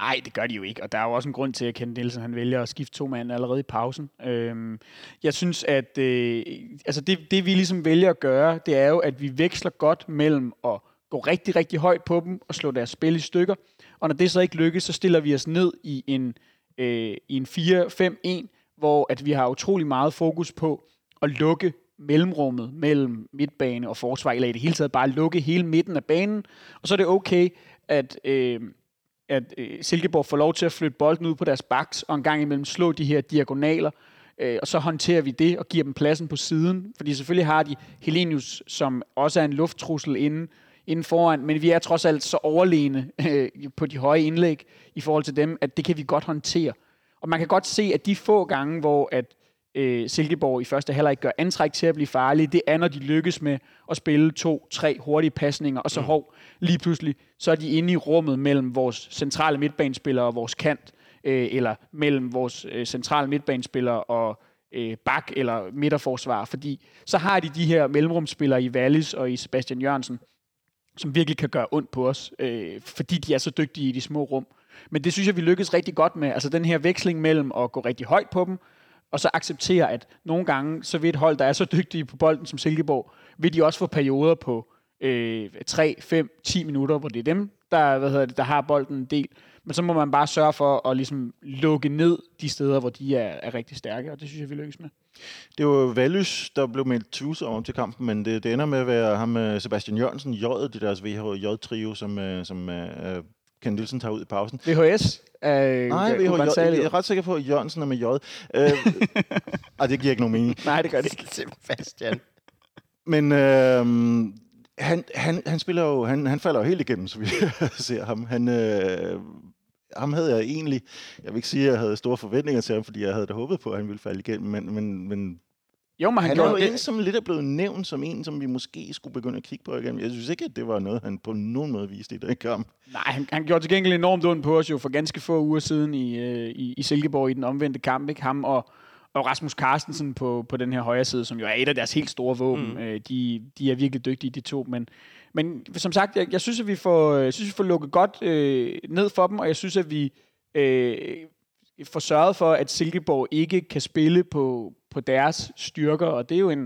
Nej, det gør de jo ikke, og der er jo også en grund til, at Kent Nielsen han vælger at skifte to mand allerede i pausen. Øhm, jeg synes, at øh, altså det, det, vi ligesom vælger at gøre, det er jo, at vi veksler godt mellem at gå rigtig, rigtig højt på dem og slå deres spil i stykker, og når det så ikke lykkes, så stiller vi os ned i en, øh, i en 4-5-1, hvor at vi har utrolig meget fokus på at lukke mellemrummet mellem midtbane og forsvar, eller i det hele taget bare lukke hele midten af banen, og så er det okay, at... Øh, at øh, Silkeborg får lov til at flytte bolden ud på deres baks, og en gang imellem slå de her diagonaler, øh, og så håndterer vi det og giver dem pladsen på siden, fordi selvfølgelig har de Helenius, som også er en lufttrussel inden, inden foran, men vi er trods alt så overlegne øh, på de høje indlæg i forhold til dem, at det kan vi godt håndtere. Og man kan godt se, at de få gange, hvor at øh, Silkeborg i første halvleg gør antræk til at blive farlige, det er, når de lykkes med at spille to-tre hurtige pasninger, og så mm. hov, lige pludselig, så er de inde i rummet mellem vores centrale midtbanespillere og vores kant, øh, eller mellem vores øh, centrale midtbanespillere og øh, bak eller midterforsvar, fordi så har de de her mellemrumspillere i Wallis og i Sebastian Jørgensen, som virkelig kan gøre ondt på os, øh, fordi de er så dygtige i de små rum. Men det synes jeg, vi lykkes rigtig godt med. Altså den her veksling mellem at gå rigtig højt på dem, og så acceptere, at nogle gange, så vil et hold, der er så dygtige på bolden som Silkeborg, vil de også få perioder på øh, 3, 5, 10 minutter, hvor det er dem, der, hvad hedder det, der har bolden en del. Men så må man bare sørge for at ligesom lukke ned de steder, hvor de er, er rigtig stærke, og det synes jeg, vi lykkes med. Det var Valys, der blev meldt tvivlsom om til kampen, men det, det ender med at være ham, øh, Sebastian Jørgensen, J'et, det deres VHJ-trio, som, øh, som øh, Ken Nielsen tager ud i pausen. VHS? Øh, Nej, VHJ, jeg er ret sikker på, at Jørgensen er med J. Uh, ej, det giver ikke nogen mening. Nej, det gør det ikke. Sebastian. Men øh, han, han, han spiller jo, han, han falder jo helt igennem, så vi ser ham. Han, øh, ham havde jeg egentlig, jeg vil ikke sige, at jeg havde store forventninger til ham, fordi jeg havde da håbet på, at han ville falde igennem, men, men, men jo, men han, han er jo det. en, som lidt er blevet nævnt som en, som vi måske skulle begynde at kigge på igen. Jeg synes ikke, at det var noget, han på nogen måde viste i den kamp. Nej, han, han gjorde til gengæld enormt ondt på os jo for ganske få uger siden i, øh, i, i Silkeborg i den omvendte kamp. Ikke? Ham og, og Rasmus Carstensen på, på den her højre side, som jo er et af deres helt store våben. Mm. Øh, de, de er virkelig dygtige, de to. Men, men som sagt, jeg, jeg synes, at vi får, jeg synes, vi får lukket godt øh, ned for dem, og jeg synes, at vi øh, får sørget for, at Silkeborg ikke kan spille på, på deres styrker, og det er jo en,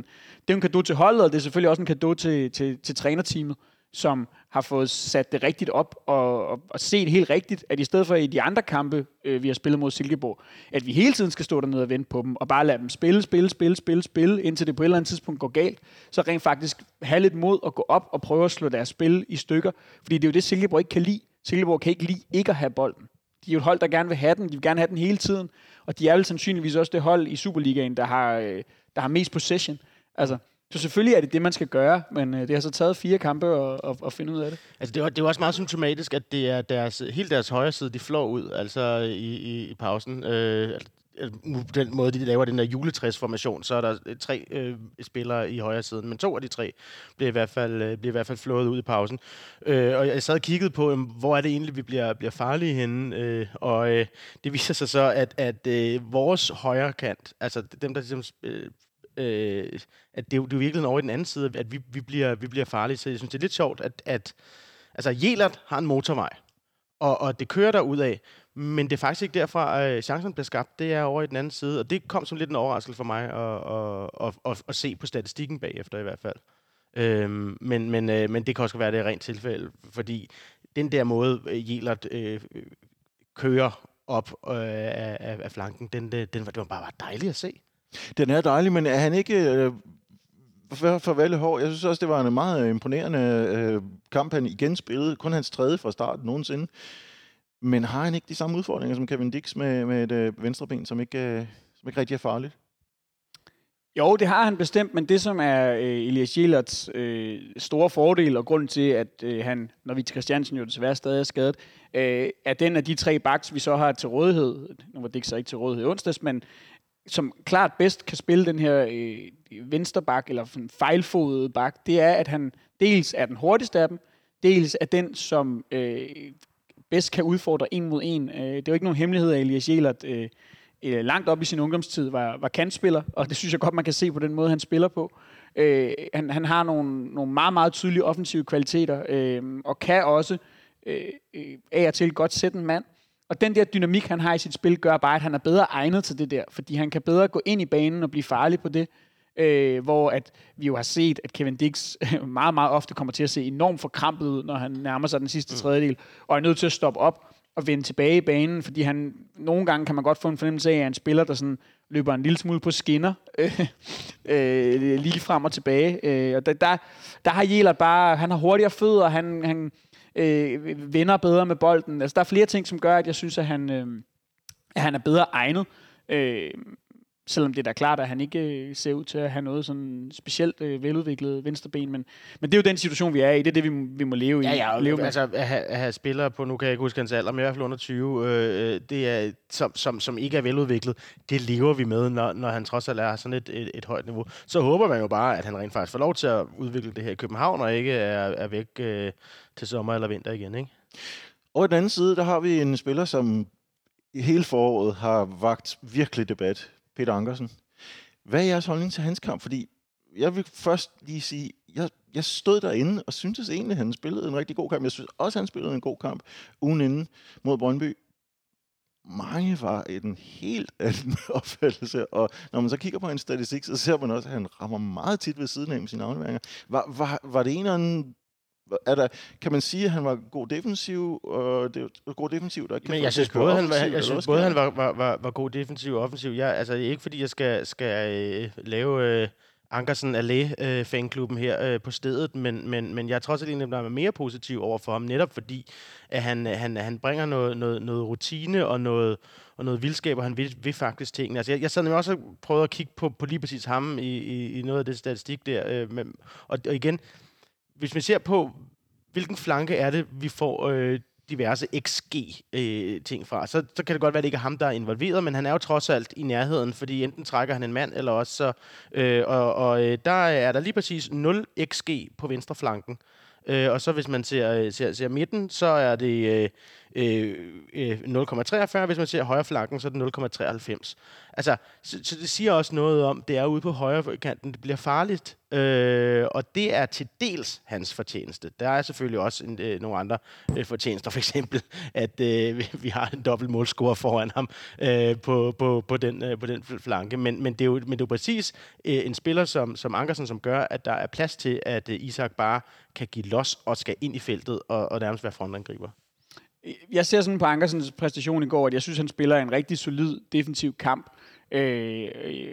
det er en kado til holdet, og det er selvfølgelig også en kado til, til, til trænerteamet, som har fået sat det rigtigt op og, og, og set helt rigtigt, at i stedet for i de andre kampe, øh, vi har spillet mod Silkeborg, at vi hele tiden skal stå dernede og vente på dem, og bare lade dem spille, spille, spille, spille, spille, indtil det på et eller andet tidspunkt går galt, så rent faktisk have lidt mod at gå op og prøve at slå deres spil i stykker, fordi det er jo det, Silkeborg ikke kan lide. Silkeborg kan ikke lide ikke at have bolden. De er jo et hold, der gerne vil have den, de vil gerne have den hele tiden, og de er vel sandsynligvis også det hold i Superligaen, der har, øh, der har mest possession. Altså, så selvfølgelig er det det, man skal gøre, men øh, det har så taget fire kampe at, at, at finde ud af det. Altså, det er, det er også meget symptomatisk, at det er deres, hele deres højre side, de flår ud altså i, i, i pausen. Øh, altså, Altså, den måde, de laver den der juletræsformation, så er der øh, tre øh, spillere i højre siden, men to af de tre bliver i hvert fald, øh, bliver i hvert fald flået ud i pausen. Øh, og jeg sad og kiggede på, øh, hvor er det egentlig, vi bliver, bliver farlige henne, øh, og øh, det viser sig så, at, at øh, vores højre kant, altså dem, der ligesom, øh, øh, at det, er det er jo virkelig over i den anden side, at vi, vi, bliver, vi bliver farlige. Så jeg synes, det er lidt sjovt, at, at altså, Jelert har en motorvej, og, og det kører der ud af. Men det er faktisk ikke derfra, at chancen bliver skabt. Det er over i den anden side, og det kom som lidt en overraskelse for mig at, at, at, at, at se på statistikken bagefter i hvert fald. Øhm, men, men, øh, men det kan også være, at det er rent tilfælde, fordi den der måde, øh, Jelert øh, kører op øh, af, af, af flanken, den, den, den, var- det var bare bare dejligt at se. Den er dejlig, men er han ikke... Øh, for, for Valle Hår, jeg synes også, det var en meget imponerende øh, kamp, han igen spillede. Kun hans tredje fra start nogensinde. Men har han ikke de samme udfordringer som Kevin Dix med, med et øh, venstreben, som ikke, øh, som ikke rigtig er farligt? Jo, det har han bestemt, men det som er øh, Elias Jelerts øh, store fordel, og grund til, at øh, han, når vi til Christiansen jo desværre stadig er skadet, øh, er den af de tre backs, vi så har til rådighed, nu var det så ikke til rådighed i onsdags, men som klart bedst kan spille den her øh, vensterbak, eller sådan fejlfodede bak, det er, at han dels er den hurtigste af dem, dels er den, som øh, bedst kan udfordre en mod en. Øh, det er jo ikke nogen hemmelighed, at Elias Jelert øh, øh, langt op i sin ungdomstid var, var kantspiller, og det synes jeg godt, man kan se på den måde, han spiller på. Øh, han, han har nogle, nogle meget, meget tydelige offensive kvaliteter, øh, og kan også øh, øh, af og til godt sætte en mand. Og den der dynamik, han har i sit spil, gør bare, at han er bedre egnet til det der, fordi han kan bedre gå ind i banen og blive farlig på det. Øh, hvor at vi jo har set, at Kevin Dix meget, meget ofte kommer til at se enormt forkrampet ud, når han nærmer sig den sidste tredjedel, og er nødt til at stoppe op og vende tilbage i banen, fordi han nogle gange kan man godt få en fornemmelse af, at en spiller, der sådan løber en lille smule på skinner, øh, øh, lige frem og tilbage. Øh, og der, der, der har Jelert bare, han har hurtigere fødder, han, han øh, vender bedre med bolden. Altså, der er flere ting, som gør, at jeg synes, at han, øh, at han er bedre egnet. Øh, selvom det er da klart, at han ikke øh, ser ud til at have noget sådan specielt øh, veludviklet venstreben. Men, men det er jo den situation, vi er i. Det er det, vi, må- vi må leve i. Ja, ja, leve med. altså at have, at have spillere på, nu kan jeg ikke huske hans alder, men i hvert fald under 20, øh, det er, som, som, som ikke er veludviklet, det lever vi med, når, når han trods alt er sådan et, et, et højt niveau. Så håber man jo bare, at han rent faktisk får lov til at udvikle det her i København, og ikke er, er væk øh, til sommer eller vinter igen, ikke? Og i den anden side, der har vi en spiller, som i hele foråret har vagt virkelig debat. Peter Ankersen. Hvad er jeres holdning til hans kamp? Fordi jeg vil først lige sige, jeg, jeg stod derinde og syntes egentlig, at han spillede en rigtig god kamp. Jeg synes også, at han spillede en god kamp ugen inden mod Brøndby. Mange var i en helt anden opfattelse, og når man så kigger på en statistik, så ser man også, at han rammer meget tit ved siden af med sine afleveringer. Var, var, var det en eller anden er der, kan man sige, at han var god defensiv, og det var god defensiv, der kan Men jeg synes både, han, var, jeg synes, både han var, var, var, var god defensiv og offensiv. Jeg, altså, ikke fordi jeg skal, skal øh, lave øh, Ankersen Allé øh, fanklubben her øh, på stedet, men, men, men jeg er trods alt en af dem, der er mere positiv over for ham, netop fordi, at han, han, han bringer noget, noget, noget rutine og noget, og noget vildskab, og han vil, vil faktisk tingene. Altså, jeg, jeg sad nemlig også og prøvede at kigge på, på lige præcis ham i, i, i noget af det statistik der. Øh, men, og, og igen, hvis man ser på, hvilken flanke er det, vi får øh, diverse XG-ting øh, fra, så, så kan det godt være, at det ikke er ham, der er involveret, men han er jo trods alt i nærheden, fordi enten trækker han en mand, eller også så... Øh, og og øh, der er der lige præcis 0 XG på venstre flanken. Øh, og så hvis man ser, øh, ser, ser midten, så er det øh, øh, øh, 0,43. Hvis man ser højre flanken, så er det 0,93. Altså, så, så det siger også noget om, det er ude på højre kanten, det bliver farligt. Øh, og det er til dels hans fortjeneste. Der er selvfølgelig også en, øh, nogle andre øh, fortjenester. For eksempel, at øh, vi- har en dobbelt målscorer foran ham øh, på, på, på, den, øh, på den flanke. Men, men, det er jo, men det er jo præcis øh, en spiller som, som Ankersen, som gør, at der er plads til, at øh, Isak bare kan give los og skal ind i feltet og, og nærmest være frontangriber. Jeg ser sådan på Ankersens præstation i går, at jeg synes, han spiller en rigtig solid defensiv kamp. Øh,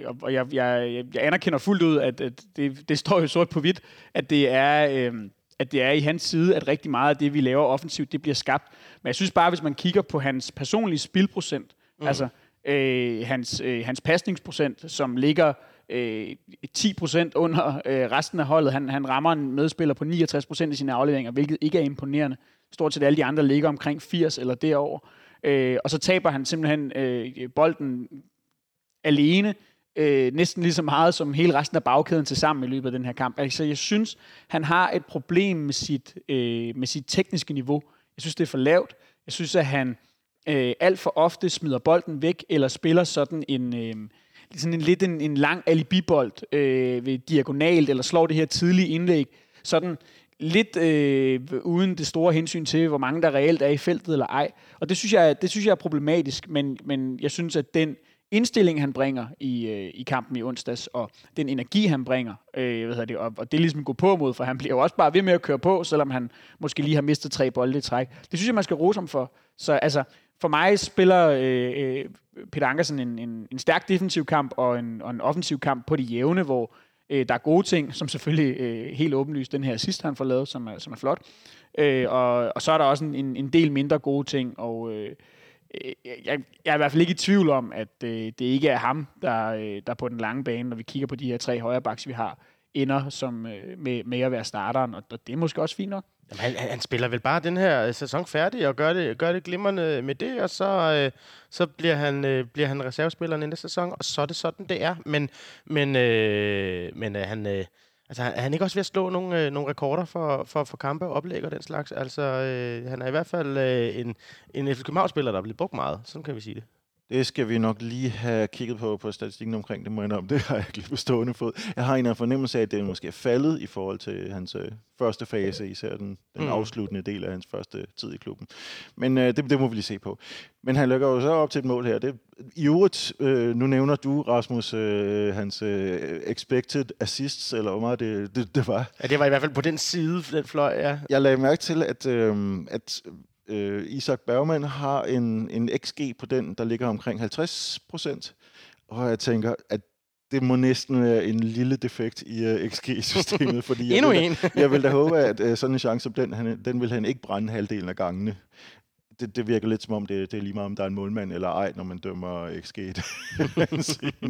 og- jeg, jeg, jeg anerkender fuldt ud, at, at det, det står jo sort på hvidt, at det er... Øh, at det er i hans side, at rigtig meget af det, vi laver offensivt, det bliver skabt. Men jeg synes bare, hvis man kigger på hans personlige spilprocent, mm. altså øh, hans, øh, hans pasningsprocent, som ligger øh, 10% under øh, resten af holdet. Han, han rammer en medspiller på 69% i sine afleveringer, hvilket ikke er imponerende. Stort set alle de andre ligger omkring 80 eller derover. Øh, og så taber han simpelthen øh, bolden alene, øh, næsten lige så meget som hele resten af bagkæden til sammen i løbet af den her kamp. Altså, jeg synes, han har et problem med sit, øh, med sit tekniske niveau. Jeg synes, det er for lavt. Jeg synes, at han øh, alt for ofte smider bolden væk, eller spiller sådan en, øh, sådan en, lidt en, en lang alibibold øh, ved diagonalt, eller slår det her tidlige indlæg, sådan lidt øh, uden det store hensyn til, hvor mange der reelt er i feltet eller ej. Og det synes jeg, det synes jeg er problematisk, men, men jeg synes, at den indstilling, han bringer i, øh, i kampen i onsdags, og den energi, han bringer, øh, hvad det, og, og det er ligesom gå på mod, for han bliver jo også bare ved med at køre på, selvom han måske lige har mistet tre bolde i træk. Det synes jeg, man skal rose ham for. Så altså, for mig spiller øh, øh, Peter Ankersen en, en, en stærk defensiv kamp og en, og en offensiv kamp på de jævne, hvor øh, der er gode ting, som selvfølgelig øh, helt åbenlyst den her sidste, han får lavet, som er, som er flot. Øh, og, og så er der også en, en del mindre gode ting, og øh, jeg, jeg er i hvert fald ikke i tvivl om, at øh, det ikke er ham, der, øh, der på den lange bane, når vi kigger på de her tre højrebacks, vi har, ender som, øh, med, med at være starteren, og det er måske også fint nok. Jamen, han, han spiller vel bare den her øh, sæson færdig og gør det, gør det glimrende med det, og så, øh, så bliver, han, øh, bliver han reservespiller næste sæson, og så er det sådan, det er. Men, men, øh, men øh, han, øh, altså, er han ikke også ved at slå nogle, øh, nogle rekorder for, for, for kampe og oplæg og den slags? Altså, øh, han er i hvert fald øh, en, en FC København-spiller, der er blevet brugt meget. Sådan kan vi sige det. Det skal vi nok lige have kigget på på statistikken omkring det, må jeg om. Det har jeg ikke lige på stående fod. Jeg har en fornemmelse af, at det måske er faldet i forhold til hans øh, første fase, især den, den mm. afsluttende del af hans første tid i klubben. Men øh, det, det må vi lige se på. Men han lægger jo så op til et mål her. Det, I øvrigt, øh, nu nævner du, Rasmus, øh, hans øh, expected assists, eller hvor meget det, det, det var. Ja, det var i hvert fald på den side, den fløj, ja. Jeg lagde mærke til, at, øh, at øh, Isak Bergman har en, en XG på den, der ligger omkring 50 procent. Og jeg tænker, at det må næsten være en lille defekt i uh, XG-systemet. fordi jeg Endnu en. jeg vil da håbe, at uh, sådan en chance som den, han, den vil han ikke brænde halvdelen af gangene. Det, det virker lidt som om, det, det er lige meget, om der er en målmand eller ej, når man dømmer XG.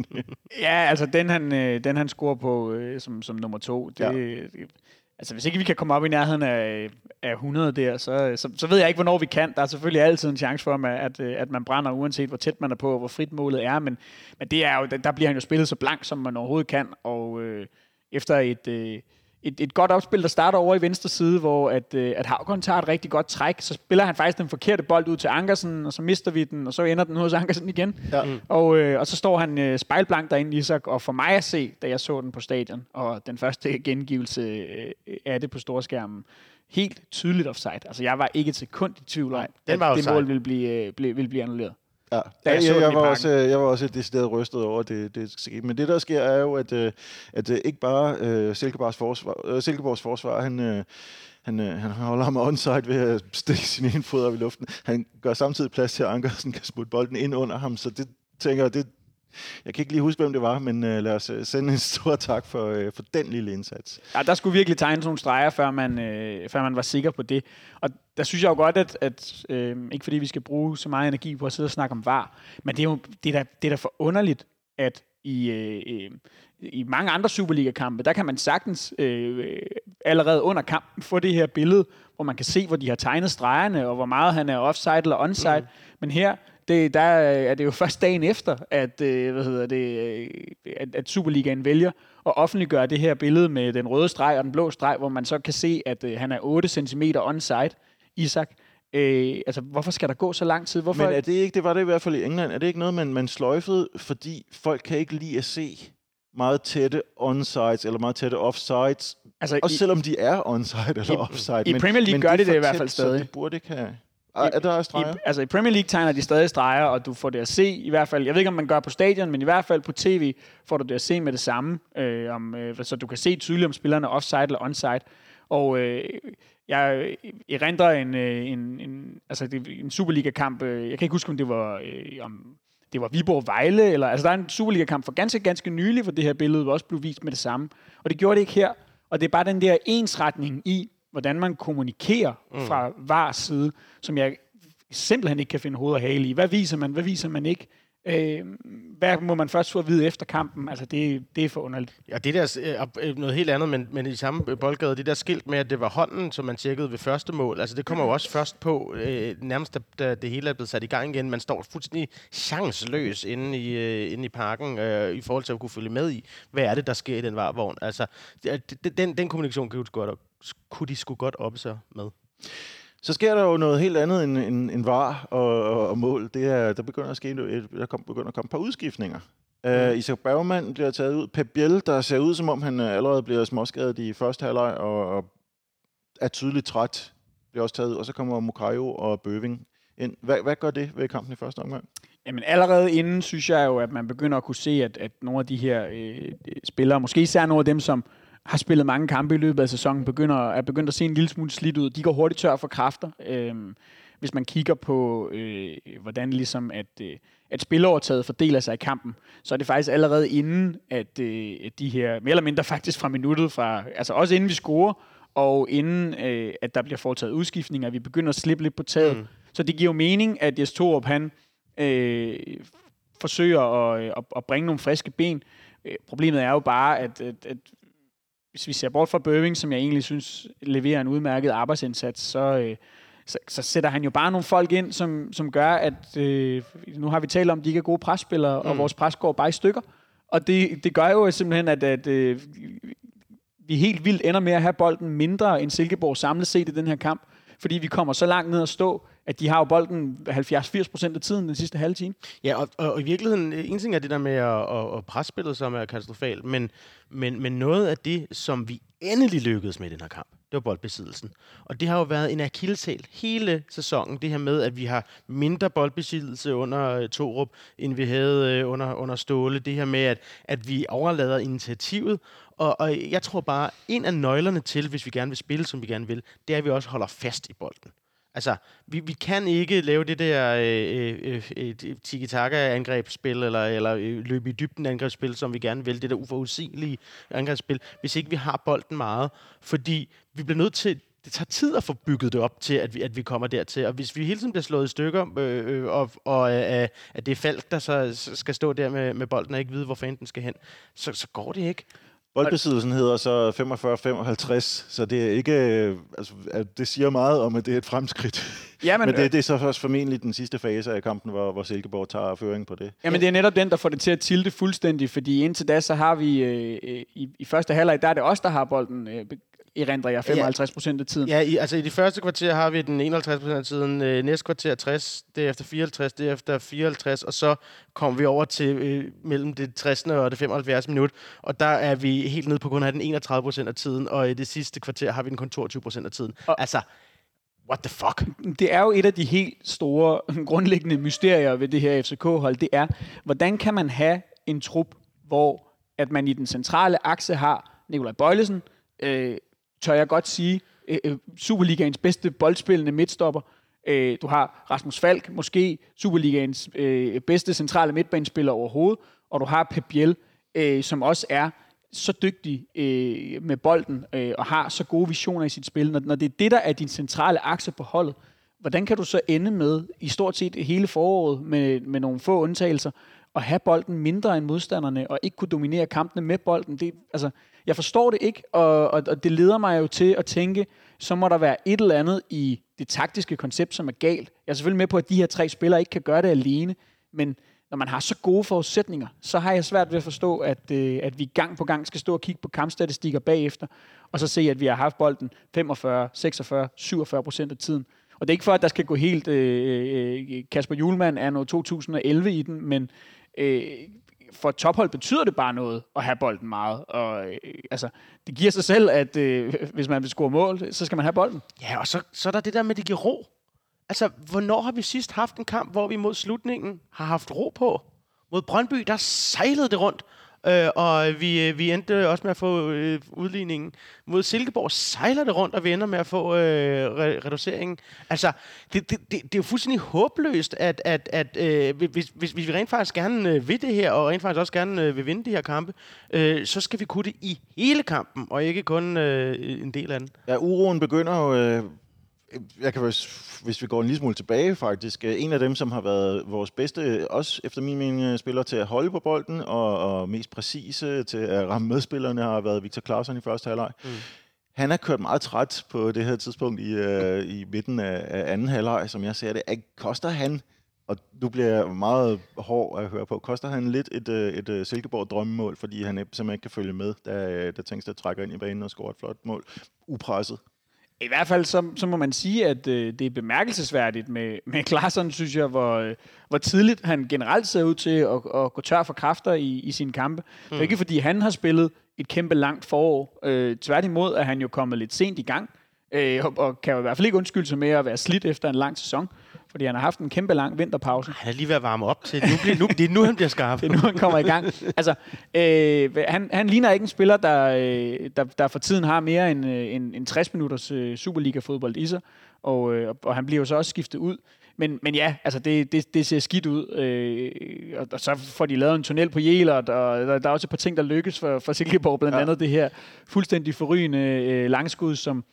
ja, altså den han, øh, den han scorer på øh, som, som nummer to, det, ja. det, Altså, hvis ikke vi kan komme op i nærheden af, af 100 der, så, så, så ved jeg ikke, hvornår vi kan. Der er selvfølgelig altid en chance for, at, øh, at man brænder, uanset hvor tæt man er på, og hvor frit målet er. Men, men det er jo, der bliver han jo spillet så blank, som man overhovedet kan. Og øh, efter et... Øh, et, et godt opspil, der starter over i venstre side, hvor at, øh, at Havgård tager et rigtig godt træk. Så spiller han faktisk den forkerte bold ud til Ankersen, og så mister vi den, og så ender den hos Ankersen igen. Ja. Mm. Og, øh, og så står han øh, spejlblank derinde, Isak, og for mig at se, da jeg så den på stadion, og den første gengivelse øh, af det på storskærmen, helt tydeligt offside. Altså, jeg var ikke et sekund i tvivl om, den at det mål ville blive, øh, blive, ville blive annulleret. Ja, jeg, jeg, jeg, var også, jeg var også decideret rystet over det, det skete. Men det, der sker, er jo, at, øh, at øh, ikke bare uh, Silkeborgs forsvar, uh, Silkeborgs forsvar han, uh, han, uh, han holder ham onside ved at stikke sin ene fod op i luften. Han gør samtidig plads til, at Ankersen kan smutte bolden ind under ham, så det tænker jeg, det, jeg kan ikke lige huske, hvem det var, men uh, lad os uh, sende en stor tak for, uh, for den lille indsats. Ja, der skulle virkelig tegne nogle streger, før man, uh, før man var sikker på det. Og der synes jeg jo godt, at, at uh, ikke fordi vi skal bruge så meget energi på at sidde og snakke om var, men det er jo det er da, det er da for underligt, at i, uh, i mange andre Superliga-kampe, der kan man sagtens uh, allerede under kampen få det her billede, hvor man kan se, hvor de har tegnet stregerne, og hvor meget han er offside eller onside. Mm. Men her, det, der er det jo først dagen efter, at, øh, hvad hedder det, øh, at, at Superligaen vælger at offentliggøre det her billede med den røde streg og den blå streg, hvor man så kan se, at øh, han er 8 cm onside, Isak. Øh, altså, hvorfor skal der gå så lang tid? Hvorfor? Men er det ikke, det var det i hvert fald i England, er det ikke noget, man, man sløjfede, fordi folk kan ikke lide at se meget tætte onsides eller meget tætte offsides, altså, også i, selvom de er onside eller i, offside. I men, Premier League men gør de det i hvert fald stadig. Det burde ikke have... Ah, er der streger? I, altså i Premier League tegner de stadig streger, og du får det at se i hvert fald. Jeg ved ikke, om man gør på stadion, men i hvert fald på tv får du det at se med det samme. Øh, om, øh, så du kan se tydeligt, om spillerne er offside eller onside. Og øh, jeg erindrer en, øh, en, en, altså en Superliga-kamp. Øh, jeg kan ikke huske, om det var... Øh, om, det var Viborg Vejle, eller, altså der er en Superliga-kamp for ganske, ganske nylig, hvor det her billede også blev vist med det samme. Og det gjorde det ikke her. Og det er bare den der ensretning i, hvordan man kommunikerer mm. fra var side, som jeg simpelthen ikke kan finde hoved og hale i. Hvad viser man, hvad viser man ikke? Øh, hvad må man først få at vide efter kampen? Altså, det, det er for underligt. Ja, det der øh, øh, noget helt andet, men, men i samme boldgade, det der skilt med, at det var hånden, som man tjekkede ved første mål, altså det kommer jo også først på, øh, nærmest da, da det hele er blevet sat i gang igen. Man står fuldstændig chanceløs inde i, øh, inde i parken, øh, i forhold til at kunne følge med i, hvad er det, der sker i den varvogn. Altså, det, den, den kommunikation kunne de, godt, kunne de sgu godt op sig med. Så sker der jo noget helt andet end, end, end var og, og, og mål. Det er, der begynder at ske der kom, begynder at komme et par udskiftninger. Uh, Isak Bergman bliver taget ud. Pep Biel, der ser ud som om han uh, allerede bliver småskadet i første halvleg og, og er tydeligt træt, bliver også taget ud. Og så kommer Mukayo og Bøving ind. Hvad, hvad gør det ved kampen i første omgang? Jamen allerede inden synes jeg jo, at man begynder at kunne se, at, at nogle af de her øh, spillere, måske især nogle af dem, som har spillet mange kampe i løbet af sæsonen, begynder, er begyndt at se en lille smule slidt ud. De går hurtigt tør for kræfter. Øh, hvis man kigger på, øh, hvordan ligesom at, øh, at spilovertaget fordeler sig i kampen, så er det faktisk allerede inden, at øh, de her, mere eller mindre faktisk fra minuttet, fra, altså også inden vi scorer, og inden øh, at der bliver foretaget udskiftninger, vi begynder at slippe lidt på taget. Mm. Så det giver jo mening, at Jes Torup, han øh, forsøger at, at, at bringe nogle friske ben. Øh, problemet er jo bare, at, at, at hvis vi ser bort fra Bøving, som jeg egentlig synes leverer en udmærket arbejdsindsats, så, øh, så, så sætter han jo bare nogle folk ind, som, som gør, at øh, nu har vi talt om, at de ikke er gode presspillere, mm. og vores pres går bare i stykker. Og det, det gør jo simpelthen, at, at øh, vi helt vildt ender med at have bolden mindre end Silkeborg samlet set i den her kamp, fordi vi kommer så langt ned at stå, at de har jo bolden 70-80% af tiden den sidste halve time. Ja, og, og, og i virkeligheden, en ting er det der med at, at, at presspillet, som er katastrofalt, men, men, men noget af det, som vi endelig lykkedes med i den her kamp, det var boldbesiddelsen. Og det har jo været en akilleshæl hele sæsonen, det her med, at vi har mindre boldbesiddelse under øh, uh, Torup, end vi havde uh, under, under Ståle. Det her med, at, at vi overlader initiativet. Og, og jeg tror bare, en af nøglerne til, hvis vi gerne vil spille, som vi gerne vil, det er, at vi også holder fast i bolden. Altså, vi, vi kan ikke lave det der øh, øh, øh, tiki-taka-angrebsspil, eller, eller øh, løbe i dybden angrebsspil, som vi gerne vil, det der uforudsigelige angrebsspil, hvis ikke vi har bolden meget. Fordi vi bliver nødt til, det tager tid at få bygget det op til, at vi, at vi kommer dertil. Og hvis vi hele tiden bliver slået i stykker, øh, øh, og, og øh, at det er Falk, der så skal stå der med, med bolden og ikke vide, hvor fanden den skal hen, så, så går det ikke. Boldbesiddelsen hedder så 45-55, så det er ikke, altså, det siger meget om, at det er et fremskridt. Ja, men, men det, det er så først formentlig den sidste fase af kampen, hvor, hvor Silkeborg tager føring på det. Jamen det er netop den, der får det til at tilte fuldstændig, fordi indtil da, så har vi øh, i, i første halvleg, der er det os, der har bolden øh, erindrer jeg 55 procent af tiden. Ja, i, altså i de første kvarter har vi den 51 procent af tiden, øh, næste kvarter 60, derefter 54, derefter 54, og så kommer vi over til øh, mellem det 60. og det 75 minut, og der er vi helt nede på kun at have den 31 procent af tiden, og i det sidste kvarter har vi den kun 22 procent af tiden. Og altså, what the fuck? Det er jo et af de helt store, grundlæggende mysterier ved det her FCK-hold, det er, hvordan kan man have en trup, hvor at man i den centrale akse har Nikolaj Bøjlesen, øh, tør jeg godt sige, øh, øh, Superligaens bedste boldspillende midtstopper. Øh, du har Rasmus Falk, måske Superligaens øh, bedste centrale midtbanespiller overhovedet, og du har Pep Biel, øh, som også er så dygtig øh, med bolden øh, og har så gode visioner i sit spil. Når, når det er det, der er din centrale akse på holdet, hvordan kan du så ende med i stort set hele foråret med, med nogle få undtagelser at have bolden mindre end modstanderne og ikke kunne dominere kampene med bolden? Det, altså, jeg forstår det ikke, og, og, og det leder mig jo til at tænke, så må der være et eller andet i det taktiske koncept, som er galt. Jeg er selvfølgelig med på, at de her tre spillere ikke kan gøre det alene, men når man har så gode forudsætninger, så har jeg svært ved at forstå, at, øh, at vi gang på gang skal stå og kigge på kampstatistikker bagefter, og så se, at vi har haft bolden 45, 46, 47 procent af tiden. Og det er ikke for, at der skal gå helt øh, øh, øh Kasper Julemand er noget 2011 i den, men øh, for et tophold betyder det bare noget at have bolden meget. Og øh, altså, det giver sig selv, at øh, hvis man vil score mål, så skal man have bolden. Ja, og så, så er der det der med, at det giver ro. Altså, hvornår har vi sidst haft en kamp, hvor vi mod slutningen har haft ro på? Mod Brøndby, der sejlede det rundt. Øh, og vi, øh, vi endte også med at få øh, udligningen. Mod Silkeborg sejler det rundt, og vi ender med at få øh, re- reduceringen. Altså, det, det, det, det er jo fuldstændig håbløst, at, at, at øh, hvis, hvis, hvis vi rent faktisk gerne øh, vil det her, og rent faktisk også gerne øh, vil vinde de her kampe, øh, så skal vi kunne det i hele kampen, og ikke kun øh, en del af den. Ja, uroen begynder jo... Øh jeg kan hvis vi går en lille smule tilbage faktisk, øh, en af dem, som har været vores bedste, også efter min mening, øh, spiller til at holde på bolden, og, og mest præcise til at ramme medspillerne, har været Victor Clausen i første halvleg. Mm. Han har kørt meget træt på det her tidspunkt i, uh, i midten af, af anden halvleg, som jeg ser det. Koster han, og nu bliver jeg meget hård at høre på, koster han lidt et, et, et Silkeborg drømmemål, fordi han simpelthen ikke kan følge med, da, da Tengsted trækker ind i banen og scorer et flot mål, upresset? I hvert fald så, så må man sige, at øh, det er bemærkelsesværdigt med, med Klaarsson, synes jeg, hvor, øh, hvor tidligt han generelt ser ud til at, at gå tør for kræfter i, i sine kampe. Mm. Det er ikke, fordi han har spillet et kæmpe langt forår. Øh, tværtimod er han jo kommet lidt sent i gang, øh, og, og kan jo i hvert fald ikke undskylde sig med at være slidt efter en lang sæson fordi han har haft en kæmpe lang vinterpause. Han er lige ved at varme op til. Nu bliver, nu, det er nu, han bliver skarp. det er nu, han kommer i gang. Altså, øh, han, han ligner ikke en spiller, der, øh, der, der for tiden har mere end, øh, en, en 60 minutters øh, Superliga-fodbold i sig, og, øh, og han bliver jo så også skiftet ud. Men, men ja, altså det, det, det ser skidt ud. Øh, og, og så får de lavet en tunnel på Jelert, og der, der er også et par ting, der lykkes for, for Silkeborg. Blandt ja. andet det her fuldstændig forrygende øh, langskud, som,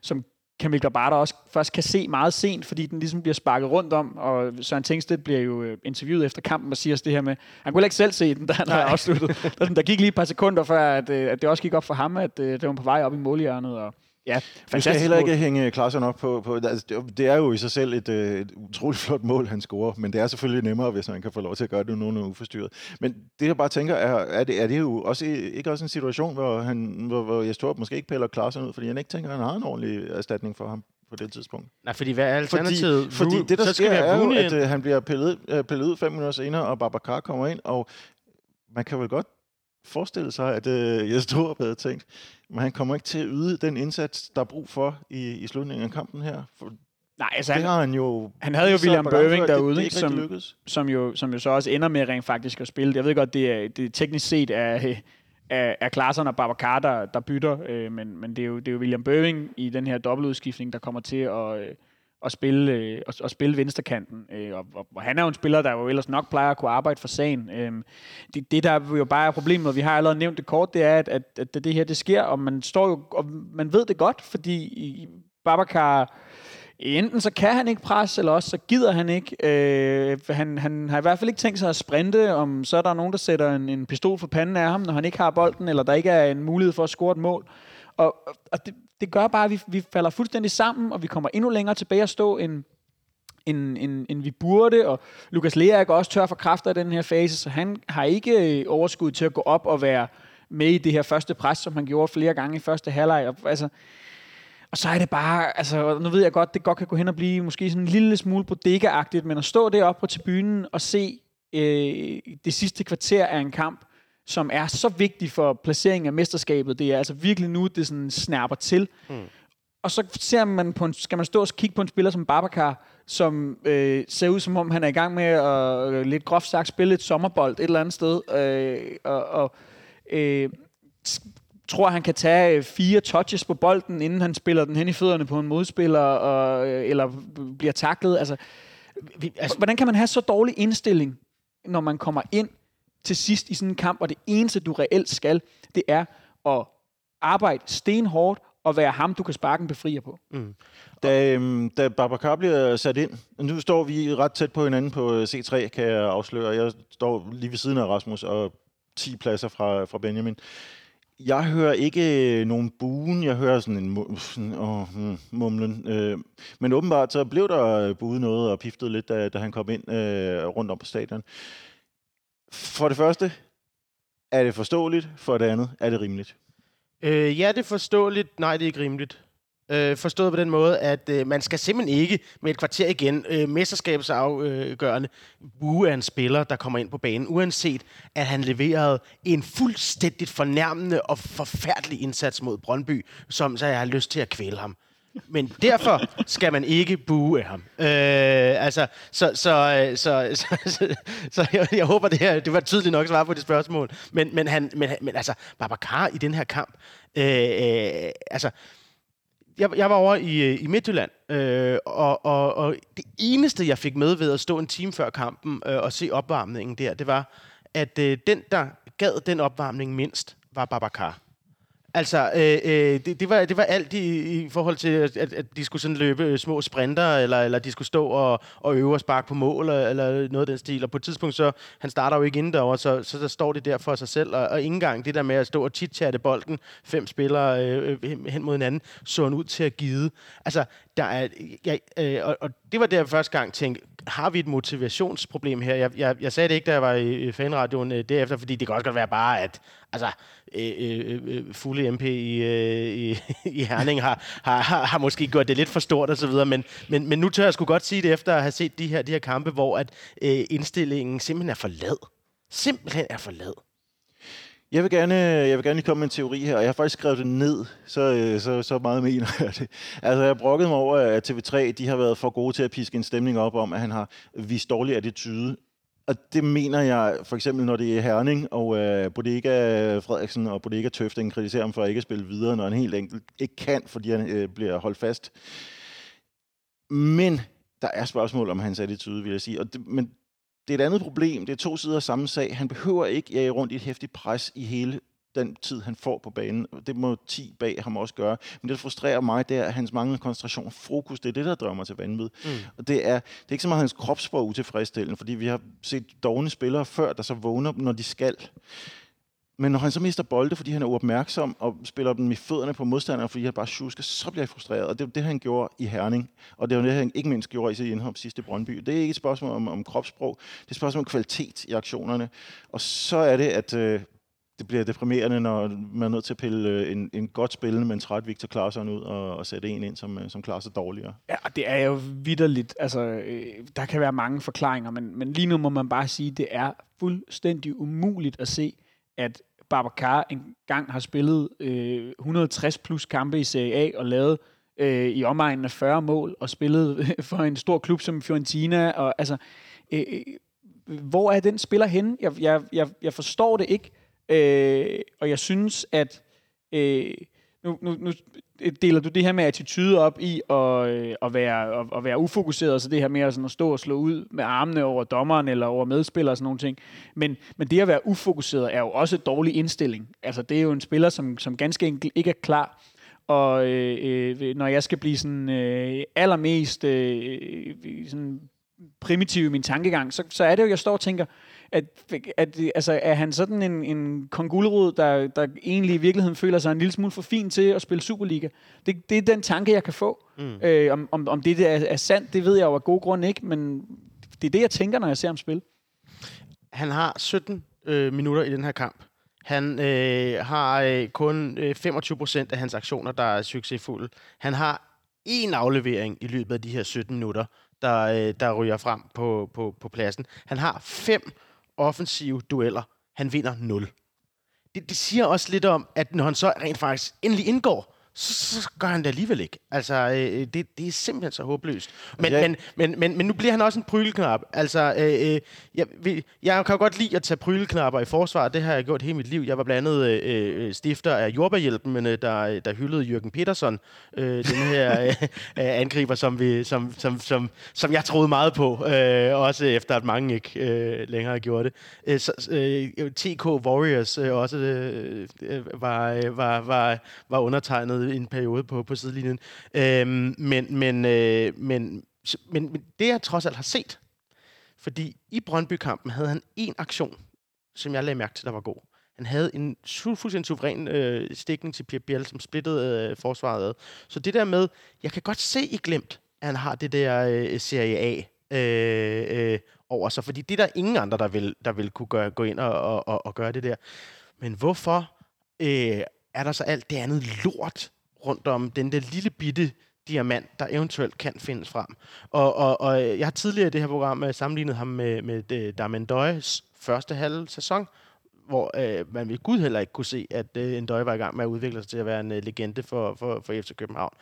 som Kamil Grabata også først kan se meget sent, fordi den ligesom bliver sparket rundt om, og Søren Tengsted bliver jo øh, interviewet efter kampen og siger os det her med, han kunne ikke selv se den, da han havde afsluttet. Der, der gik lige et par sekunder før, at, øh, at det også gik op for ham, at øh, det var på vej op i målhjørnet, og Ja, du skal heller ikke hænge Klaassen op på, på altså, det er jo i sig selv et, et utroligt flot mål, han scorer, men det er selvfølgelig nemmere, hvis man kan få lov til at gøre det nogen uforstyrret. Men det jeg bare tænker, er, er, det, er det jo også, ikke også en situation, hvor, han, hvor, hvor Jesper måske ikke piller Klaassen ud, fordi han ikke tænker, at han har en ordentlig erstatning for ham på det tidspunkt. Nej, fordi hvad er alternativet? Fordi, fordi det, der så sker, er jo, at uh, han bliver pillet, uh, pillet ud fem minutter senere, og Babacar kommer ind, og man kan vel godt forestille sig, at uh, Jes Torup havde tænkt, men han kommer ikke til at yde den indsats, der er brug for i, i slutningen af kampen her. For Nej, altså det han, har han jo... Han havde jo William Børving derude, det, det som, som, jo, som jo så også ender med rent faktisk at spille. Jeg ved godt, det er det teknisk set er, er, er Klaassen og Babacar, der, der bytter, øh, men, men det, er jo, det er jo William Børving i den her dobbeltudskiftning, der kommer til at, øh, at spille, øh, at, at spille venstrekanten. Øh, og, og, og han er jo en spiller, der jo ellers nok plejer at kunne arbejde for sagen. Øh, det, det, der jo bare er problemet, og vi har allerede nævnt det kort, det er, at, at, at det her det sker, og man står jo, og man ved det godt, fordi Babacar enten så kan han ikke presse, eller også så gider han ikke. Øh, han, han har i hvert fald ikke tænkt sig at sprinte, om så er der nogen, der sætter en, en pistol for panden af ham, når han ikke har bolden, eller der ikke er en mulighed for at score et mål. Og, og det, det gør bare, at vi, vi falder fuldstændig sammen, og vi kommer endnu længere tilbage at stå, end, end, end, end vi burde, og Lukas Lea er også tør for kræfter i den her fase, så han har ikke øh, overskud til at gå op og være med i det her første pres, som han gjorde flere gange i første halvleg. Og, altså, og så er det bare, altså nu ved jeg godt, det godt kan gå hen og blive måske sådan en lille smule bodega men at stå deroppe på tribunen og se øh, det sidste kvarter af en kamp, som er så vigtig for placeringen af mesterskabet. Det er altså virkelig nu, det sådan snærper til. Mm. Og så ser man på en, skal man stå og kigge på en spiller som Babacar, som øh, ser ud som om, han er i gang med at øh, lidt groft sagt spille et sommerbold et eller andet sted. Øh, og og øh, tror, han kan tage fire touches på bolden, inden han spiller den hen i fødderne på en modspiller, og, øh, eller bliver taklet. Altså, vi, altså, hvordan kan man have så dårlig indstilling, når man kommer ind til sidst i sådan en kamp, og det eneste, du reelt skal, det er at arbejde stenhårdt og være ham, du kan sparke en befrier på. Mm. Da, øhm, da Babacar bliver sat ind, nu står vi ret tæt på hinanden på øh, C3, kan jeg afsløre. Jeg står lige ved siden af Rasmus og 10 pladser fra, fra Benjamin. Jeg hører ikke øh, nogen buen, jeg hører sådan en sådan, åh, hmm, mumlen. Øh, men åbenbart så blev der øh, buet noget og piftet lidt, da, da han kom ind øh, rundt om på stadion. For det første, er det forståeligt? For det andet, er det rimeligt? Øh, ja, det er forståeligt. Nej, det er ikke rimeligt. Øh, forstået på den måde, at øh, man skal simpelthen ikke med et kvarter igen øh, mesterskabsafgørende buge af en spiller, der kommer ind på banen, uanset at han leverede en fuldstændigt fornærmende og forfærdelig indsats mod Brøndby, som så jeg har lyst til at kvæle ham. Men derfor skal man ikke bue af ham. Øh, altså, så, så, øh, så, så, så, så jeg, jeg håber, det, her, det var tydeligt nok svar på det spørgsmål. Men, men, han, men, men altså, Babacar i den her kamp, øh, øh, altså, jeg, jeg var over i, øh, i Midtjylland, øh, og, og, og det eneste, jeg fik med ved at stå en time før kampen øh, og se opvarmningen der, det var, at øh, den, der gad den opvarmning mindst, var Babacar. Altså, øh, øh, det, det, var, det var alt i, i forhold til, at, at de skulle sådan løbe øh, små sprinter, eller, eller de skulle stå og, og øve og sparke på mål, eller, eller noget af den stil. Og på et tidspunkt, så han starter jo ikke inden derovre, så, så der står det der for sig selv. Og, og ikke engang det der med at stå og chitchatte bolden, fem spillere øh, øh hen mod hinanden, så han ud til at give. Altså, der er, ja, øh, og, og det var der jeg første gang tænkte, har vi et motivationsproblem her? Jeg, jeg, jeg sagde det ikke, da jeg var i, fanradioen øh, derefter, fordi det kan også godt være bare, at Altså, øh, øh, øh, øh fulde MP i, øh, i, i Herning har, har, har, har måske gjort det lidt for stort og så videre, men, men, men nu tør jeg sgu godt sige det, efter at have set de her, de her kampe, hvor at øh, indstillingen simpelthen er for lad. Simpelthen er for lad. Jeg vil, gerne, jeg vil gerne komme med en teori her, og jeg har faktisk skrevet det ned, så, øh, så, så meget mener jeg det. Altså, jeg brokkede mig over, at TV3 de har været for gode til at piske en stemning op om, at han har vist dårlig attitude. Og det mener jeg, for eksempel når det er Herning, og øh, Bodega Frederiksen og Bodega Tøfting kritiserer ham for at ikke at spille videre, når han helt enkelt ikke kan, fordi han øh, bliver holdt fast. Men der er spørgsmål om hans attitude, vil jeg sige. Og det, men det er et andet problem. Det er to sider af samme sag. Han behøver ikke jage rundt i et hæftigt pres i hele den tid, han får på banen. Det må 10 bag ham også gøre. Men det, der frustrerer mig, det er hans manglende koncentration fokus. Det er det, der drømmer til vanvid. Mm. Og det er, det er ikke så meget hans kropssprog utilfredsstillende, fordi vi har set dogne spillere før, der så vågner, når de skal. Men når han så mister bolde, fordi han er uopmærksom og spiller dem i fødderne på modstanderen, fordi han bare tjusker, så bliver jeg frustreret. Og det er det, han gjorde i Herning. Og det er det, han ikke mindst gjorde i sit indhop sidste Brøndby. Det er ikke et spørgsmål om, om kropssprog. Det er et spørgsmål om kvalitet i aktionerne. Og så er det, at øh, det bliver deprimerende, når man er nødt til at pille øh, en, en godt spillende, men træt Victor Klaarsson ud og, og sætte en ind, som, øh, som klarer sig dårligere. Ja, det er jo vidderligt. Altså, øh, der kan være mange forklaringer, men, men lige nu må man bare sige, at det er fuldstændig umuligt at se, at Babacar engang har spillet øh, 160 plus kampe i Serie A og lavet øh, i omegnen af 40 mål og spillet for en stor klub som Fiorentina. Og, altså, øh, øh, hvor er den spiller henne? Jeg, jeg, jeg, jeg forstår det ikke, øh, og jeg synes, at øh, nu, nu, nu Øh, deler du det her med attitude op i at, øh, at, være, at, at være ufokuseret, så det her med at, sådan at stå og slå ud med armene over dommeren eller over medspillere og sådan nogle ting. Men, men det at være ufokuseret er jo også en dårlig indstilling. Altså det er jo en spiller, som, som ganske enkelt ikke er klar. Og øh, øh, når jeg skal blive sådan øh, allermest øh, øh, sådan primitiv i min tankegang, så, så er det jo, jeg står og tænker, at, at altså, er han sådan en, en kongulrod, der, der egentlig i virkeligheden føler sig en lille smule for fin til at spille Superliga? Det, det er den tanke, jeg kan få. Mm. Øh, om, om, om det er, er sandt, det ved jeg jo af god grund ikke, men det er det, jeg tænker, når jeg ser ham spille. Han har 17 øh, minutter i den her kamp. Han øh, har øh, kun øh, 25 procent af hans aktioner, der er succesfulde. Han har en aflevering i løbet af de her 17 minutter, der, øh, der ryger frem på, på, på pladsen. Han har fem offensive dueller. Han vinder 0. Det, det siger også lidt om, at når han så rent faktisk endelig indgår, så, gør han det alligevel ikke. Altså, øh, det, det er simpelthen så håbløst. Men, ja. men, men, men, men nu bliver han også en pryleknap. Altså, øh, øh jeg, jeg kan jo godt lide at tage pryleknapper i forsvar. Det har jeg gjort hele mit liv. Jeg var blandt andet øh, øh stifter af Jordbærhjælpen, men, øh, der, der hyldede Jørgen Petersen, øh, den her øh, angriber, som, vi, som, som, som, som jeg troede meget på. Øh, også efter, at mange ikke øh, længere har gjort det. Øh, så, øh, TK Warriors øh, også øh, var, var, var, var undertegnet en periode på, på sidelinjen. Øhm, men, men, øh, men, men, men det jeg trods alt har set, fordi i Brøndby-kampen havde han en aktion, som jeg lagde mærke til, der var god. Han havde en fuldstændig suveræn øh, stikning til Pierre Biel, som splittede øh, forsvaret ad. Så det der med, jeg kan godt se i glemt, at han har det der øh, Serie A øh, øh, over sig, fordi det er der ingen andre, der vil, der vil kunne gøre, gå ind og, og, og gøre det der. Men hvorfor øh, er der så alt det andet lort rundt om den der lille bitte diamant, der eventuelt kan findes frem. Og, og, og jeg har tidligere i det her program øh, sammenlignet ham med, med øh, uh, Darmendøjes første halve sæson, hvor øh, man ved Gud heller ikke kunne se, at øh, Endøj var i gang med at udvikle sig til at være en øh, legende for, for, for FC København.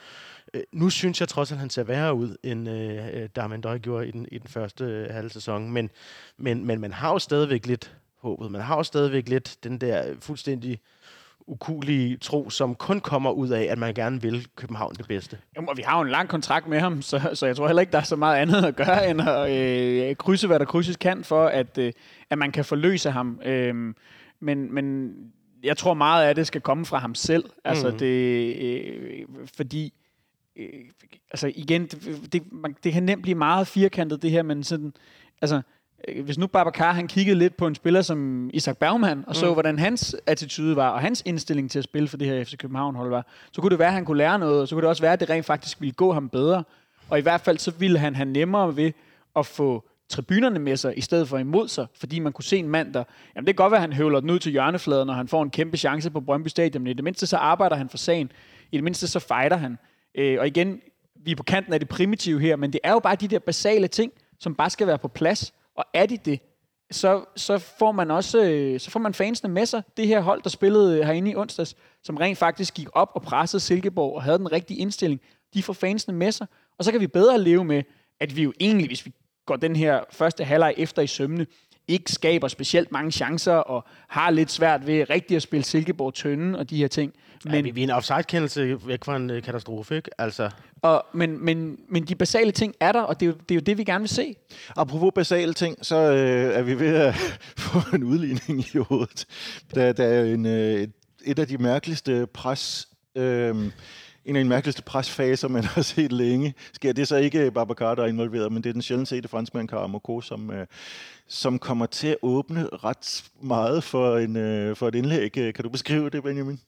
Øh, nu synes jeg trods alt, at han ser værre ud, end øh, øh Darmendøj gjorde i den, i den første øh, halve sæson. Men, men, men man har jo stadigvæk lidt håbet. Man har jo stadigvæk lidt den der fuldstændig ukulige tro, som kun kommer ud af, at man gerne vil København det bedste. Jamen, og vi har jo en lang kontrakt med ham, så, så jeg tror heller ikke, der er så meget andet at gøre, end at øh, krydse, hvad der krydses kan, for at, øh, at man kan forløse ham. Øh, men, men jeg tror meget af det skal komme fra ham selv. Altså, mm. det, øh, fordi øh, altså igen, det, det, man, det kan nemt blive meget firkantet, det her, men sådan, altså, hvis nu Babacar han kiggede lidt på en spiller som Isak Bergman, og så mm. hvordan hans attitude var, og hans indstilling til at spille for det her FC København hold var, så kunne det være, at han kunne lære noget, og så kunne det også være, at det rent faktisk ville gå ham bedre. Og i hvert fald så ville han have nemmere ved at få tribunerne med sig, i stedet for imod sig, fordi man kunne se en mand, der, jamen det kan godt være, at han høvler den ud til hjørnefladen, når han får en kæmpe chance på Brøndby Stadion, men i det mindste så arbejder han for sagen, i det mindste så fighter han. Øh, og igen, vi er på kanten af det primitive her, men det er jo bare de der basale ting, som bare skal være på plads, og er de det, så, så får man også øh, så får man fansene med sig. Det her hold, der spillede øh, herinde i onsdags, som rent faktisk gik op og pressede Silkeborg og havde den rigtige indstilling, de får fansene med sig. Og så kan vi bedre leve med, at vi jo egentlig, hvis vi går den her første halvleg efter i sømne, ikke skaber specielt mange chancer og har lidt svært ved rigtig at spille Silkeborg tynde og de her ting. Men, ja, vi, vi er en offside-kendelse væk fra en uh, katastrofe, ikke? Altså. Og, men, men, men de basale ting er der, og det er, jo, det er jo det, vi gerne vil se. Apropos basale ting, så øh, er vi ved at få en udligning i hovedet. Der, der er en, øh, et, et af de mærkeligste pres... Øh, en af de mærkeligste presfaser, man har set længe. Sker det er så ikke Babacar, der er involveret, men det er den sjældent sete franskmand Karamoko, som, øh, som kommer til at åbne ret meget for, en, øh, for et indlæg. Kan du beskrive det, Benjamin?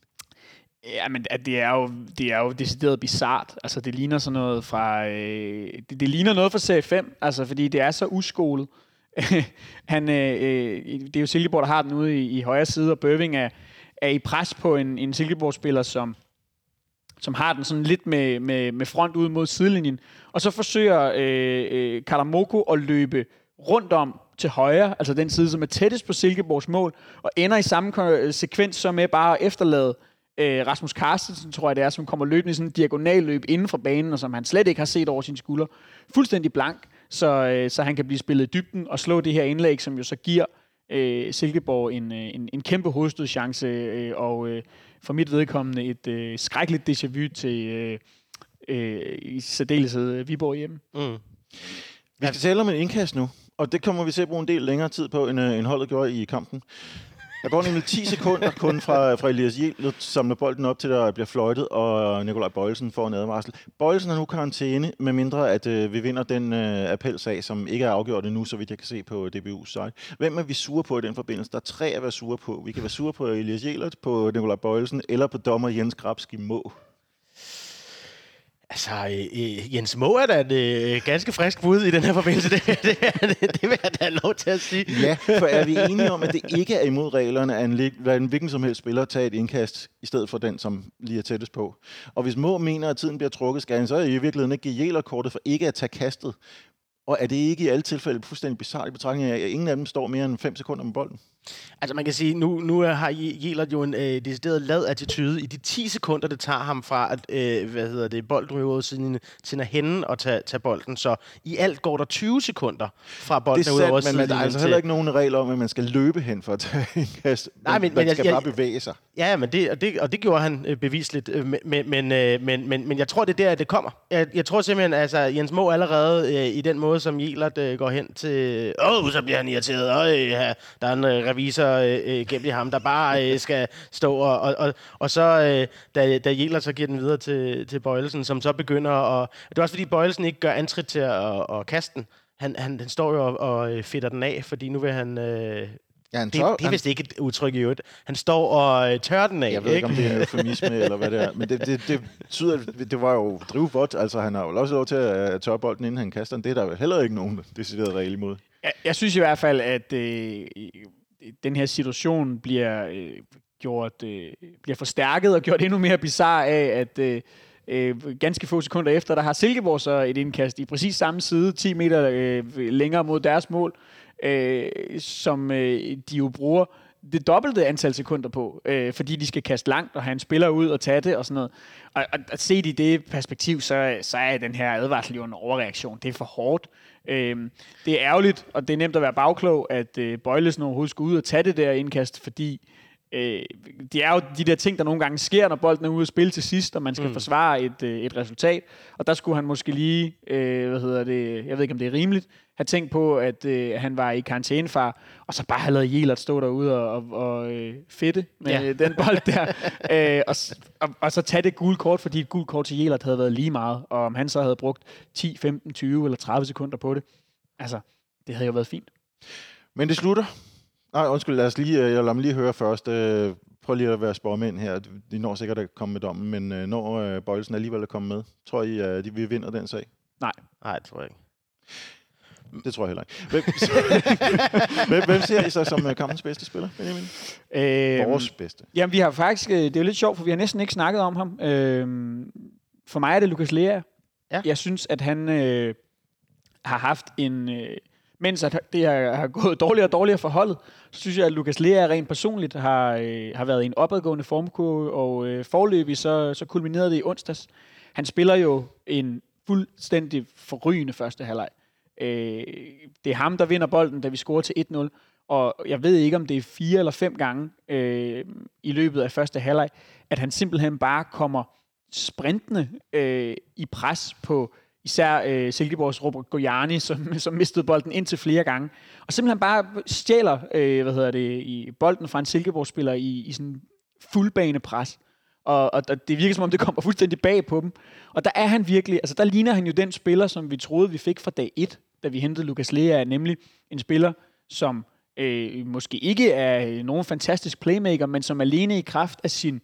Ja, men det er jo, det er jo decideret bizart. Altså, det ligner sådan noget fra... Øh, det, det, ligner noget fra serie 5, altså, fordi det er så uskolet. Han, øh, øh, det er jo Silkeborg, der har den ude i, i højre side, og Bøving er, er i pres på en, en Silkeborg-spiller, som, som har den sådan lidt med, med, med front ud mod sidelinjen. Og så forsøger øh, øh, Kalamoko at løbe rundt om til højre, altså den side, som er tættest på Silkeborgs mål, og ender i samme sekvens så med bare at efterlade øh, Rasmus Carstensen, tror jeg det er, som kommer løbende i sådan en diagonal løb inden for banen, og som han slet ikke har set over sin skulder. Fuldstændig blank, så, øh, så han kan blive spillet i dybden og slå det her indlæg, som jo så giver øh, Silkeborg en, øh, en, en kæmpe hovedstødchance, øh, og øh, for mit vedkommende et øh, skrækkeligt déjà vu til øh, øh, i særdeleshed Viborg hjemme. Mm. Vi skal tale om en indkast nu, og det kommer vi til at bruge en del længere tid på, end, øh, end holdet gjorde i kampen. Der går nemlig 10 sekunder kun fra, fra Elias Hjel, samler bolden op til, der bliver fløjtet, og Nikolaj Bøjelsen får en advarsel. Bøjelsen er nu karantæne, med mindre at øh, vi vinder den øh, appelsag, som ikke er afgjort endnu, så vidt jeg kan se på DBU's site. Hvem er vi sure på i den forbindelse? Der er tre at være sure på. Vi kan være sure på Elias Jelert, på Nikolaj Bøjelsen, eller på dommer Jens Grabski Må. Altså, øh, øh Jens Må er da et øh, ganske frisk bud i den her forbindelse. Det, det, det, det vil jeg da have lov til at sige. Ja, for er vi enige om, at det ikke er imod reglerne, at en, en hvilken som helst spiller tager et indkast, i stedet for den, som lige er tættest på? Og hvis Må mener, at tiden bliver trukket, skal han så i virkeligheden ikke give kortet for ikke at tage kastet. Og er det ikke i alle tilfælde fuldstændig bizarrt i betragtning af, at ingen af dem står mere end 5 sekunder med bolden? Altså man kan sige, nu, nu har Jelert jo en øh, decideret lad attitude i de 10 sekunder, det tager ham fra, at øh, hvad hedder det, ud siden til at hende og tage, tage bolden. Så i alt går der 20 sekunder fra bolden det er sandt, ud over men der er altså heller ikke nogen regler om, at man skal løbe hen for at tage en kast. Nej, men, man men skal jeg, bare bevæge sig. Ja, men det, og, det, og det gjorde han øh, bevisligt. Øh, men, men, øh, men, men, men jeg tror, det er der, det kommer. Jeg, jeg tror simpelthen, altså Jens Må allerede øh, i den måde, som Jelert øh, går hen til... Åh, oh, så bliver han irriteret. Åh, ja, der er en øh, revisor øh, øh, gemt i ham, der bare øh, skal stå. Og, og, og, og så, øh, da, da Jelert så giver den videre til, til Bøjelsen, som så begynder at... Det er også fordi, Bøjelsen ikke gør antrit til at, at, kaste den. Han, han, han står jo og, og øh, fedter den af, fordi nu vil han... Øh, Ja, han tør, det, det er vist ikke et udtryk i øvrigt. Han står og øh, tør den af. Jeg ved ikke, om det er eufemisme eller hvad det er. Men det, det, det betyder, det var jo drivvot. Altså, han har jo også lov til at tørre bolden, inden han kaster den. Det er der jo heller ikke nogen decideret regel imod. Jeg, jeg synes i hvert fald, at øh, den her situation bliver øh, gjort øh, bliver forstærket og gjort endnu mere bizarre af, at øh, øh, ganske få sekunder efter, der har Silkeborg så et indkast i præcis samme side, 10 meter øh, længere mod deres mål, øh, som øh, de jo bruger det dobbelte antal sekunder på, øh, fordi de skal kaste langt og have en spiller ud og tage det og sådan noget. Og, og at se det i det perspektiv, så, så er den her advarsel jo en overreaktion. Det er for hårdt. Øh, det er ærgerligt, og det er nemt at være bagklog, at øh, Bøjlesen overhovedet skulle ud og tage det der indkast, fordi øh, det er jo de der ting, der nogle gange sker, når bolden er ude at spille til sidst, og man skal mm. forsvare et, øh, et resultat. Og der skulle han måske lige, øh, hvad hedder det, jeg ved ikke, om det er rimeligt, have tænkt på, at øh, han var i karantænefar, og så bare have lavet Jelert stå derude og, og, og øh, fedte med ja. den bold der, øh, og, og, og så tage det gule kort, fordi et gult kort til Jelert havde været lige meget, og om han så havde brugt 10, 15, 20 eller 30 sekunder på det, altså, det havde jo været fint. Men det slutter Nej, undskyld, lad os lige, øh, jeg lader mig lige høre først. Øh, prøv lige at være spormænd her. De når sikkert at komme med dommen, men øh, når Bøjelsen alligevel er kommet med, tror I, at de vil vinde den sag? Nej. Nej, det tror jeg ikke. Det tror jeg heller ikke. Hvem, hvem, hvem ser I så som kampens bedste spiller, Benjamin? Øh, Vores bedste. Jamen, vi har faktisk... øh, Det er jo lidt sjovt, for vi har næsten ikke snakket om ham. Øh, for mig er det Lukas Lea. Ja. Jeg synes, at han øh, har haft en... Øh, mens at det har, har gået dårligere og dårligere for holdet, så synes jeg, at Lukas Lea rent personligt har, øh, har været i en opadgående formkurve, og øh, forløbig så, så kulminerede det i onsdags. Han spiller jo en fuldstændig forrygende første halvleg. Øh, det er ham, der vinder bolden, da vi scorer til 1-0. Og jeg ved ikke, om det er fire eller fem gange øh, i løbet af første halvleg, at han simpelthen bare kommer sprintende øh, i pres på især øh, Silkeborgs Robert Gojani, som, som mistede bolden indtil flere gange. Og simpelthen bare stjæler øh, hvad hedder det, i bolden fra en Silkeborg-spiller i, i sådan fuldbanepres. Og, og, og det virker som om, det kommer fuldstændig bag på dem. Og der er han virkelig, altså der ligner han jo den spiller, som vi troede, vi fik fra dag 1, da vi hentede Lukas Lea, nemlig en spiller, som øh, måske ikke er øh, nogen fantastisk playmaker, men som alene i kraft af sin,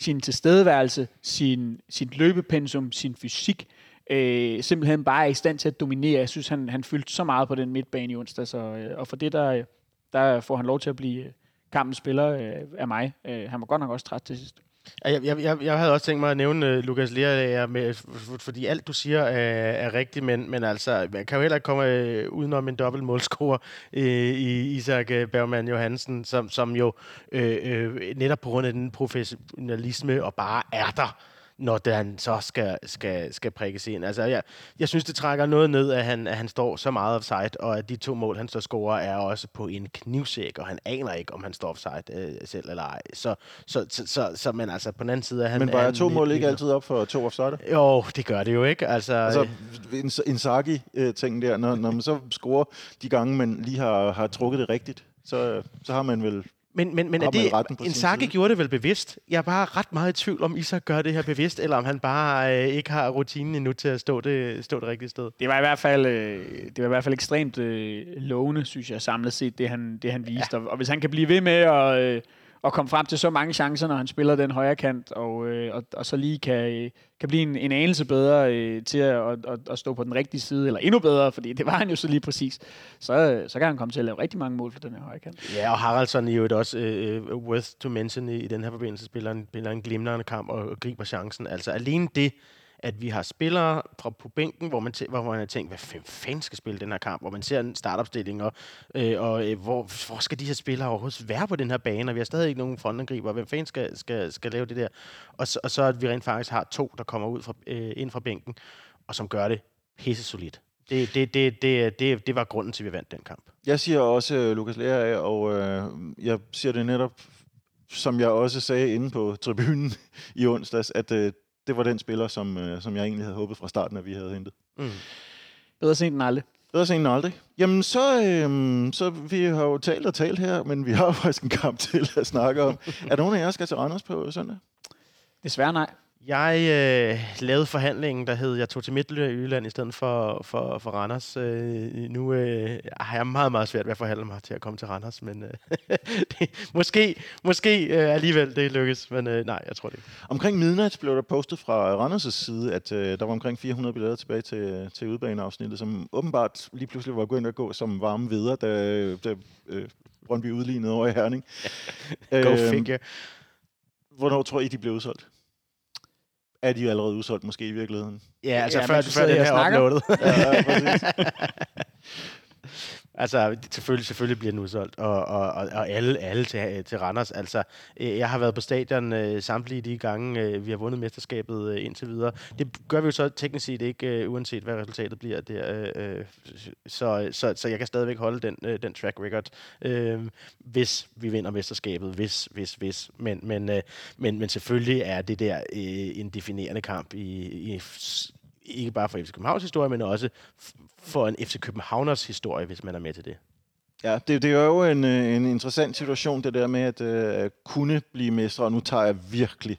sin tilstedeværelse, sin, sin løbepensum, sin fysik, øh, simpelthen bare er i stand til at dominere. Jeg synes, han, han fyldte så meget på den midtbane i onsdag, så, øh, og for det, der, der får han lov til at blive øh, kampens spiller øh, af mig. Øh, han var godt nok også træt til sidst. Jeg, jeg, jeg, jeg havde også tænkt mig at nævne øh, uh, Lukas Lerager, øh, med, for, fordi alt du siger er, er rigtigt, men, men altså, man kan jo heller ikke komme uh, udenom en dobbelt målscorer uh, i Isak uh, Bergman Johansen, som, som jo uh, uh, netop på grund af den professionalisme og bare er der, når det, han så skal, skal, skal prikkes ind. Altså, jeg, jeg synes, det trækker noget ned, at han, at han står så meget offside, og at de to mål, han så scorer, er også på en knivsæk, og han aner ikke, om han står offside øh, selv eller ej. Så, så, så, så, så, men altså, på den anden side er han... Men var er to mål ikke altid op for to offside? Jo, det gør det jo ikke. Altså, Altså, en, en Saki-ting der, når, når man så scorer de gange, man lige har, har trukket det rigtigt, så, så har man vel... men, men, men er det, Inzaghi side? gjorde det vel bevidst? Jeg er bare ret meget i tvivl om, Isak gør det her bevidst, eller om han bare øh, ikke har rutinen endnu til at stå det, stå det rigtige sted. Det var i hvert fald, øh, det var i hvert fald ekstremt øh, lovende, synes jeg, samlet set, det han, det han viste. Ja. Og, og hvis han kan blive ved med at, øh, at komme frem til så mange chancer, når han spiller den højre kant, og, øh, og, og så lige kan, øh, kan blive en, en anelse bedre øh, til at, at, at, at stå på den rigtige side, eller endnu bedre, fordi det var han jo så lige præcis, så, øh, så kan han komme til at lave rigtig mange mål for den her højre kant. Ja, og Haraldsson er jo også øh, øh, worth to mention i, i den her forbindelse, spiller en, spiller en glimrende kamp og, og griber chancen. Altså alene det, at vi har spillere fra på bænken, hvor man, tæ- hvor man har tænkt, hvad fanden fanden skal spille den her kamp, hvor man ser en startopstilling, og, øh, og øh, hvor, hvor skal de her spillere overhovedet være på den her bane, og vi har stadig ikke nogen frontangriber, hvem fanden skal, skal, skal lave det der? Og, så- og så at vi rent faktisk har to, der kommer ud fra, øh, ind fra bænken, og som gør det pisse solidt. Det, det, det, det, det, det var grunden til, at vi vandt den kamp. Jeg siger også øh, Lukas Lea og øh, jeg siger det netop, som jeg også sagde inde på tribunen i onsdags, at øh, det var den spiller, som, øh, som jeg egentlig havde håbet fra starten, at vi havde hentet. Mm. Bedre sent end aldrig. Bedre sent end aldrig. Jamen, så, øhm, så vi har jo talt og talt her, men vi har jo faktisk en kamp til at snakke om. er der nogen af jer, der skal til Randers på søndag? Desværre nej. Jeg øh, lavede forhandlingen, der hed, jeg tog til Midtjylland i stedet for, for, for Randers. Øh, nu øh, har jeg meget, meget svært ved at forhandle mig til at komme til Randers, men øh, det, måske, måske øh, alligevel det lykkes, men øh, nej, jeg tror det ikke. Omkring midnat blev der postet fra Randers' side, at øh, der var omkring 400 billetter tilbage til, til udbaneafsnittet, som åbenbart lige pludselig var begyndt at gå som varme videre, da, da øh, Brøndby udlignede over i Herning. Go Øhm, figure. Hvornår tror I, de blev udsolgt? Er de jo allerede udsolgt måske i virkeligheden? Ja, altså Ja, før, før den her snakker. uploadet. Ja, ja, præcis. Altså, det- selvfølgelig, selvfølgelig bliver den udsolgt, og, og, og, og alle, alle til, til Randers. Altså, øh, jeg har været på stadion øh, samtlige de gange, øh, vi har vundet mesterskabet øh, indtil videre. Det gør vi jo så teknisk set ikke, øh, uanset hvad resultatet bliver der. Øh, øh, så, så, så jeg kan stadigvæk holde den, øh, den track record, øh, hvis vi vinder mesterskabet, hvis, hvis, hvis. Men, men, øh, men, men selvfølgelig er det der øh, en definerende kamp i, i ikke bare for FC Københavns historie, men også for en FC Københavners historie, hvis man er med til det. Ja, det, det er jo en, øh, en interessant situation, det der med at øh, kunne blive mestre, og nu tager jeg virkelig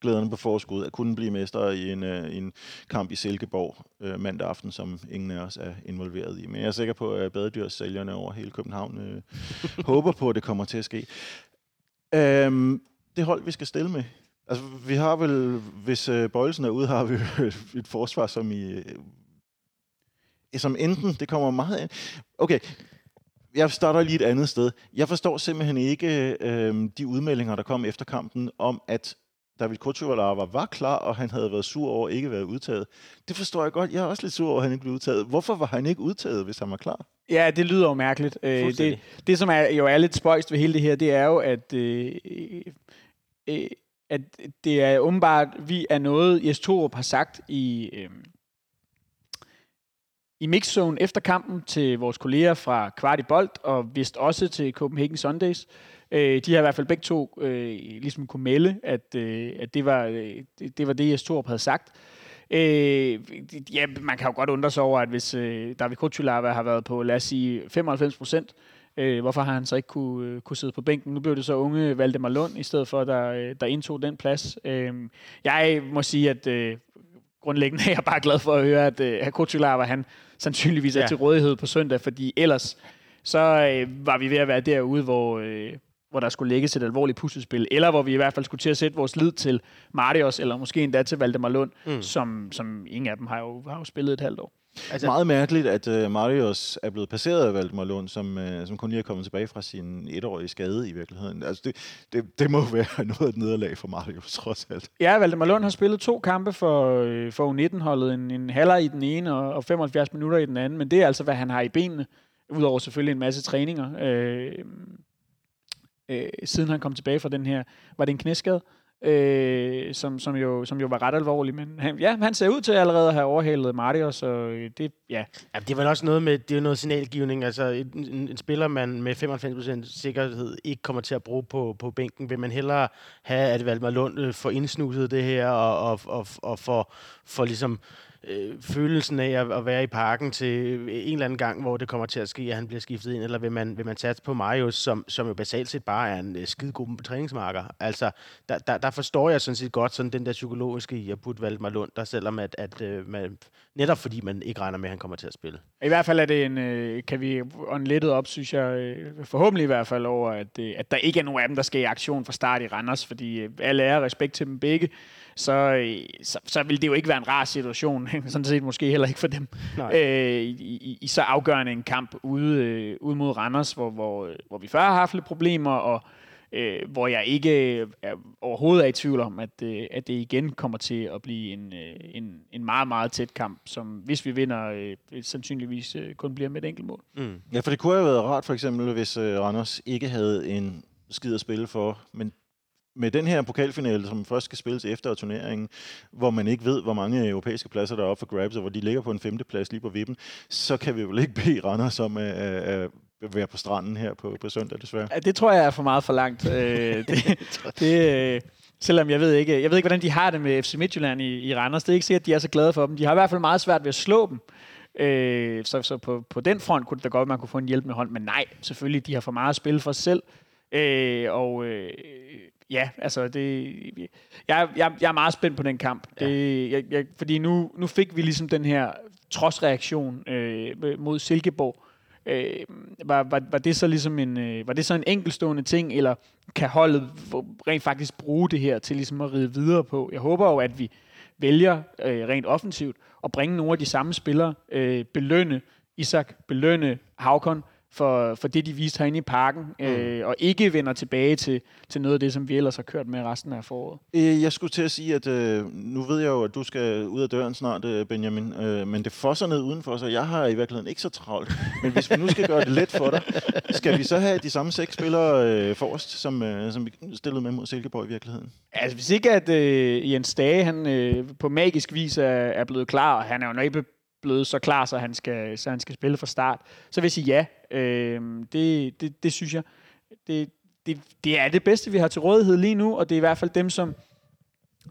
glæderne på forskud, at kunne blive mestre i en, øh, en kamp i Silkeborg øh, mandag aften, som ingen af os er involveret i. Men jeg er sikker på, at badedyrssælgerne over hele København øh, håber på, at det kommer til at ske. Øhm, det hold, vi skal stille med. Altså, vi har vel, hvis øh, Bøjelsen er ude, har vi et forsvar, som i øh, som enten, det kommer meget an. Okay, jeg starter lige et andet sted. Jeg forstår simpelthen ikke øh, de udmeldinger, der kom efter kampen, om at David Kutuvalava var klar, og han havde været sur over ikke at være udtaget. Det forstår jeg godt. Jeg er også lidt sur over, at han ikke blev udtaget. Hvorfor var han ikke udtaget, hvis han var klar? Ja, det lyder jo mærkeligt. Øh, det, det, som er, jo er lidt spøjst ved hele det her, det er jo, at, øh, øh, at det er åbenbart, vi er noget, Jes Torup har sagt i, øh, i mixzone efter kampen til vores kolleger fra Kvart i Bold, og vist også til Copenhagen Sundays. Øh, de har i hvert fald begge to øh, ligesom kunne melde, at, øh, at det, var, øh, det, var det, Jes Torup havde sagt. Øh, ja, man kan jo godt undre sig over, at hvis øh, David Kutulava har været på, lad os sige, 95 procent, øh, hvorfor har han så ikke kunne, øh, kunne sidde på bænken? Nu blev det så unge Valdemar Lund, i stedet for, der, øh, der indtog den plads. Øh, jeg må sige, at øh, grundlæggende er jeg bare glad for at høre, at øh, Kutulava, han sandsynligvis er Ja. til rådighed på søndag, fordi ellers så øh, var vi ved at være derude, hvor, øh, hvor der skulle lægges et alvorligt puslespil, eller hvor vi i hvert fald skulle til at sætte vores lid til Marius, eller måske endda til Valdemar Lund, mm. som, som ingen af dem har jo, har jo spillet et halvt år. Altså, meget mærkeligt, at uh, Marius er blevet passeret af Valdemar Lund, som, uh, som kun lige er kommet tilbage fra sin etårige skade i virkeligheden. Altså, det, det, det må være noget af et nederlag for Marius, trods alt. Ja, Valdemar Lund har spillet to kampe for, øh, for U19-holdet, en, en halver i den ene og, og 75 minutter i den anden, men det er altså, hvad han har i benene, udover selvfølgelig en masse træninger. Øh, øh, siden han kom tilbage fra den her, var det en knæskade, øh, Øh, som, som, jo, som jo var ret alvorlig, men han, ja, han ser ud til allerede at have overhalet Marius, så øh, det, ja, Ja, det er vel også noget med, det er noget signalgivning. Altså, en, en, en spiller, man med 95% sikkerhed ikke kommer til at bruge på, på bænken, vil man hellere have, at Valdemar Lund øh, får indsnuset det her, og, og, og, og for, for ligesom øh, følelsen af at, at være i parken til en eller anden gang, hvor det kommer til at ske, at han bliver skiftet ind, eller vil man, vil man satse på Marius, som, som jo basalt set bare er en øh, skidegod træningsmarker. Altså, der, der, der forstår jeg sådan set godt sådan den der psykologiske i at putte Valdemar Lund, der selvom at, at øh, man, netop fordi man ikke regner med, at han kommer til at spille. I hvert fald er det en, øh, kan vi ånde lettet op, synes jeg, øh, forhåbentlig i hvert fald over, at, øh, at der ikke er nogen af dem, der skal i aktion fra start i Randers, fordi øh, alle er respekt til dem begge, så, øh, så, så vil det jo ikke være en rar situation, sådan set måske heller ikke for dem, Nej. øh, i, i, i så afgørende en kamp ude, øh, ude mod Randers, hvor, hvor, øh, hvor vi før har haft lidt problemer, og øh, hvor jeg ikke øh, er, overhovedet er i tvivl om, at, øh, at det igen kommer til at blive en, øh, en, en meget, meget tæt kamp, som hvis vi vinder, øh, sandsynligvis øh, kun bliver med et enkelt mål. Mm. Ja, for det kunne have været rart, for eksempel, hvis uh, Randers ikke havde en skid at spille for, men med den her pokalfinale, som først skal spilles efter turneringen, hvor man ikke ved, hvor mange europæiske pladser der er op for grabs, og hvor de ligger på en femteplads lige på vippen, så kan vi vel ikke bede Randers om at, at, at være på stranden her på, på søndag, desværre. Ja, det tror jeg er for meget for langt. Øh, det, det, øh, selvom jeg ved ikke, jeg ved ikke, hvordan de har det med FC Midtjylland i, i Randers. Det er ikke sikkert, at de er så glade for dem. De har i hvert fald meget svært ved at slå dem. Øh, så så på, på den front kunne det da godt, at man kunne få en hjælp med hånd. Men nej, selvfølgelig, de har for meget at spille for sig selv. Øh, og øh, ja, altså det, jeg, jeg, jeg er meget spændt på den kamp. Det, jeg, jeg, fordi nu, nu fik vi ligesom den her trodsreaktion øh, mod Silkeborg. Øh, var, var, var, det så ligesom en, øh, var det så en enkelstående ting, eller kan holdet rent faktisk bruge det her til ligesom at ride videre på? Jeg håber jo, at vi vælger øh, rent offensivt at bringe nogle af de samme spillere, øh, belønne Isak, belønne Havkon for, for det, de viste herinde i parken, øh, og ikke vender tilbage til, til noget af det, som vi ellers har kørt med resten af foråret. Øh, Jeg skulle til at sige, at øh, nu ved jeg jo, at du skal ud af døren snart, øh, Benjamin, øh, men det fosser ned udenfor, så jeg har i virkeligheden ikke så travlt. Men hvis vi nu skal gøre det let for dig, skal vi så have de samme seks spillere øh, forrest, som, øh, som vi stillede med mod Silkeborg i virkeligheden? Altså, hvis ikke at øh, Jens Dage, han øh, på magisk vis er, er blevet klar, og han er jo nok ikke blevet så klar, så han skal, så han skal spille fra start, så vil jeg sige ja. Øh, det, det, det synes jeg. Det, det, det er det bedste, vi har til rådighed lige nu, og det er i hvert fald dem, som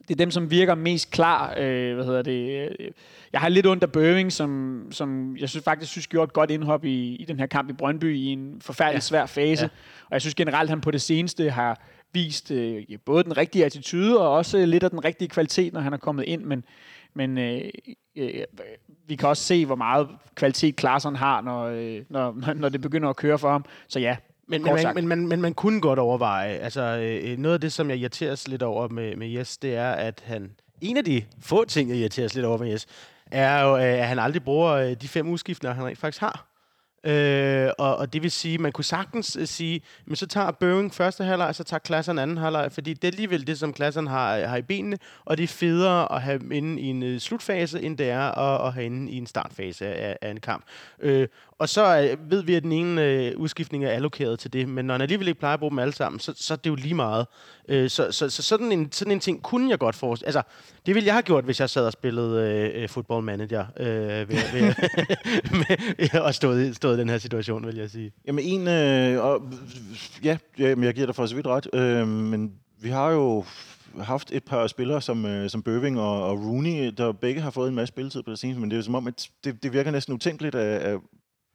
det er dem, som virker mest klar. Øh, hvad hedder det? øh, Jeg har lidt ondt af Bøving, som, som jeg synes faktisk synes gjorde et godt indhop i, i den her kamp i Brøndby i en forfærdelig ja. svær fase. Ja. Og jeg synes generelt, han på det seneste har vist øh, både den rigtige attitude og også lidt af den rigtige kvalitet, når han er kommet ind. Men, men øh, øh, vi kan også se, hvor meget kvalitet Klaarsson har, når, øh, når, når det begynder at køre for ham. Så ja, Men, men, man, men, man, men man kunne godt overveje, altså øh, noget af det, som jeg irriteres lidt over med, med Jes, det er, at han, en af de få ting, jeg irriteres lidt over med Jes, er jo, at han aldrig bruger øh, de fem udskiftninger, han rent faktisk har. Øh, og, og det vil sige, man kunne sagtens øh, sige, men så tager Boeing første halvleg, så tager klassen anden halvleg, fordi det er alligevel det, som klassen har, øh, har i benene, og det er federe at have inde i en øh, slutfase, end det er at, at have inde i en startfase af, af en kamp. Øh, og så uh, ved vi, at den ene øh, udskiftning er allokeret til det, men når han alligevel ikke plejer at bruge dem alle sammen, så, så er det jo lige meget. Øh, så, så, så sådan, en, sådan en ting kunne jeg godt forestille. Altså, det ville jeg have gjort, hvis jeg sad og spillede øh, football manager øh, ved, ved, med, og stod, stod i den her situation, vil jeg sige. Jamen en, øh, og, ja, jamen, jeg giver dig for så vidt ret, øh, men vi har jo haft et par spillere som, øh, som Bøving og, og Rooney, der begge har fået en masse spilletid på det seneste, men det er jo som om, at det, det virker næsten utænkeligt at, at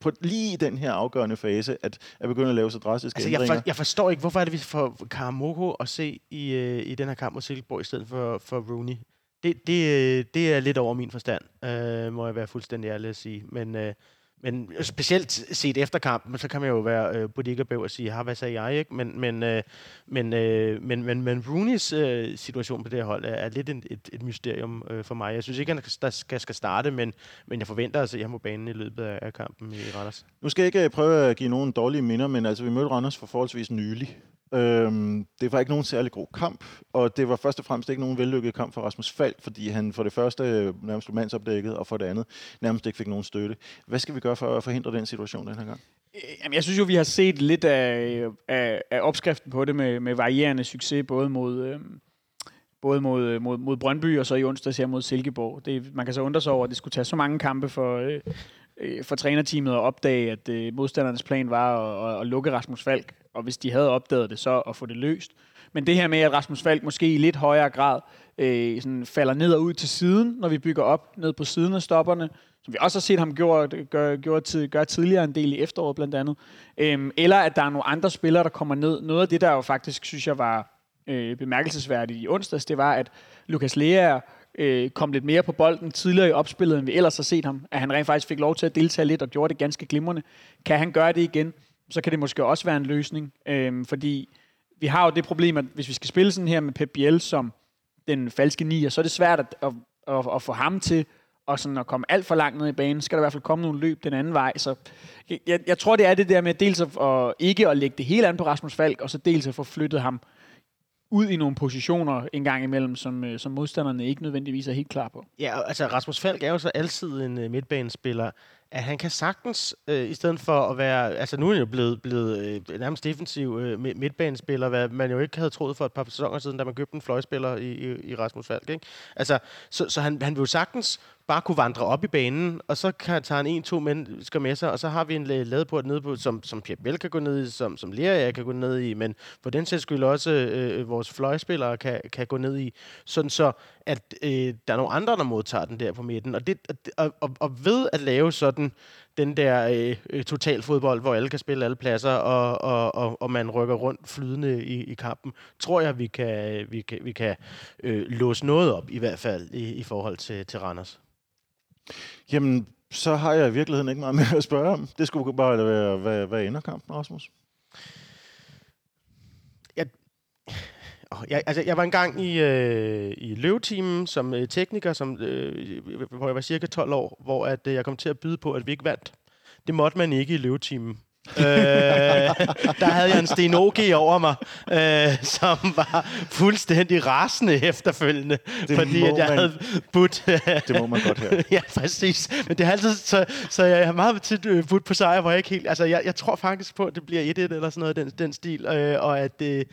på lige i den her afgørende fase, at, at begynde at lave så drastiske altså, ændringer. Jeg, for, jeg forstår ikke, hvorfor er det, vi får Karamoko at se i, øh, i den her kamp mod Silkeborg i stedet for, for Rooney. Det, det, det er lidt over min forstand, øh, må jeg være fuldstændig ærlig at sige. Men, øh, men specielt set efter kampen, så kan man jo være øh, bodega og sige, hvad sagde jeg, ikke? Men, men, øh, men, øh, men, men, men Rooneys øh, situation på det her hold er, er lidt et, et, et mysterium øh, for mig. Jeg synes ikke, han han skal, skal starte, men, men jeg forventer at se ham på banen i løbet af, af kampen i Randers. Nu skal jeg ikke øh, prøve at give nogen dårlige minder, men altså, vi mødte Randers for forholdsvis nylig. Øhm, det var ikke nogen særlig god kamp, og det var først og fremmest ikke nogen vellykket kamp for Rasmus Falk, fordi han for det første nærmest blev mandsopdækket, og for det andet nærmest ikke fik nogen støtte. Hvad skal vi gøre for at forhindre den situation den her gang? Øh, jamen, jeg synes jo, vi har set lidt af, af, af opskriften på det med, med varierende succes, både mod, øh, både mod, øh, mod, mod Brøndby og så i onsdags her mod Silkeborg. Det, man kan så undre sig over, at det skulle tage så mange kampe for, øh, øh, for trænerteamet at opdage, at øh, modstandernes plan var at, at, at lukke Rasmus Falk, og hvis de havde opdaget det, så at få det løst. Men det her med, at Rasmus Falk måske i lidt højere grad øh, sådan falder ned og ud til siden, når vi bygger op ned på siden af stopperne, som vi også har set ham gøre, gøre, gøre, tid, gøre tidligere en del i efteråret blandt andet. øh, eller at der er nogle andre spillere, der kommer ned. Noget af det, der jo faktisk, synes jeg, var øh, bemærkelsesværdigt i onsdags, det var, at Lukas Lea øh, kom lidt mere på bolden tidligere i opspillet, end vi ellers har set ham. At han rent faktisk fik lov til at deltage lidt og gjorde det ganske glimrende. Kan han gøre det igen, så kan det måske også være en løsning. Øh, fordi vi har jo det problem, at hvis vi skal spille sådan her med Pep Biel som den falske nier, så er det svært at, at, at, at få ham til og sådan at komme alt for langt ned i banen, skal der i hvert fald komme nogle løb den anden vej. Så jeg, jeg tror, det er det der med dels at, at ikke at lægge det hele an på Rasmus Falk, og så dels at få flyttet ham ud i nogle positioner en gang imellem, som, øh, som modstanderne ikke nødvendigvis er helt klar på. Ja, altså Rasmus Falk er jo så altid en uh, midtbanespiller, at han kan sagtens, øh, i stedet for at være, altså nu er han jo blevet, blevet øh, nærmest defensiv øh, midtbanespiller, hvad man jo ikke havde troet for et par sæsoner siden, da man købte en fløjspiller i, i, i Rasmus Falk. Ikke? Altså, så, så han, han vil jo sagtens bare kunne vandre op i banen, og så kan tage han en-to mennesker med sig, og så har vi en ladeport nede på, som, som Pierre Bell kan gå ned i, som, som Lea kan gå ned i, men for den sags skyld også øh, øh, vores fløjspillere kan, kan gå ned i, sådan så, at øh, der er nogle andre, der modtager den der på midten. Og, det, og, og, og ved at lave sådan den der øh, total totalfodbold, hvor alle kan spille alle pladser, og, og, og, og man rykker rundt flydende i, i kampen, tror jeg, vi kan, vi kan, vi kan øh, låse noget op, i hvert fald i, i forhold til, til Randers. Jamen, så har jeg i virkeligheden ikke meget mere at spørge om. Det skulle bare være, hvad, hvad ender kampen, Rasmus? Jeg, jeg, altså, jeg var engang i, øh, i løvetimen som øh, tekniker, som, øh, hvor jeg var cirka 12 år, hvor at, øh, jeg kom til at byde på, at vi ikke vandt. Det måtte man ikke i løvetimen øh, der havde jeg en Sten OG over mig, øh, som var fuldstændig rasende efterfølgende, det fordi at jeg man, havde budt... det må man godt høre. ja, præcis. Men det har altid... Så, så jeg har meget tit øh, budt på sejr, hvor jeg ikke helt... Altså, jeg, jeg tror faktisk på, at det bliver 1-1 eller sådan noget den, den stil, øh, og at, øh,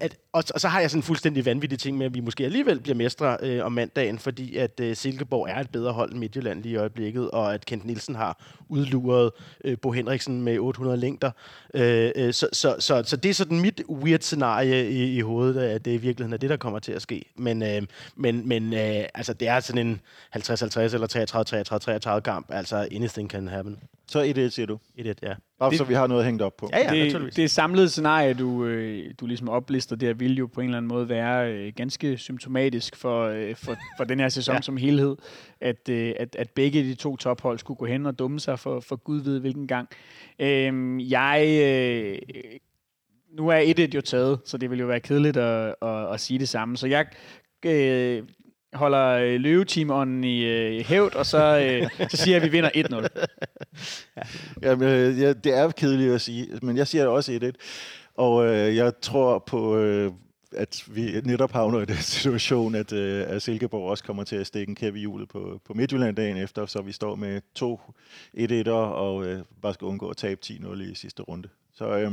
at og, og så har jeg sådan en fuldstændig vanvittig ting med, at vi måske alligevel bliver mestre øh, om mandagen, fordi at øh, Silkeborg er et bedre hold end Midtjylland lige i øjeblikket, og at Kent Nielsen har udluret øh, Bo Henriksen med 800 længder. Øh, øh, så, så, så, så det er sådan mit weird scenarie i, i hovedet, at det i virkeligheden er det, der kommer til at ske. Men, øh, men, men øh, altså, det er sådan en 50-50 eller 33-33-33 kamp. Altså, anything can happen. Så 1-1, siger du? 1-1, ja. Bare det, så vi har noget hængt op på. Ja, ja, det, det samlede scenarie, du, øh, du ligesom oplister der, vil jo på en eller anden måde være øh, ganske symptomatisk for, øh, for, for den her sæson ja. som helhed. At, øh, at, at begge de to tophold skulle gå hen og dumme sig for, for Gud ved hvilken gang. Øh, jeg... Øh, nu er et jo taget, så det vil jo være kedeligt at, at, at sige det samme. Så jeg øh, holder øh, løveteam on i øh, hævd, og så, øh, så siger jeg, at vi vinder 1-0. Jamen, øh, ja, det er kedeligt at sige, men jeg siger også 1-1. Og øh, jeg tror på, øh, at vi netop havner i den situation, at, øh, at Silkeborg også kommer til at stikke en kæp i hjulet på, på Midtjylland dagen efter, så vi står med to 1-1'er og øh, bare skal undgå at tabe 10-0 i sidste runde. Så øh,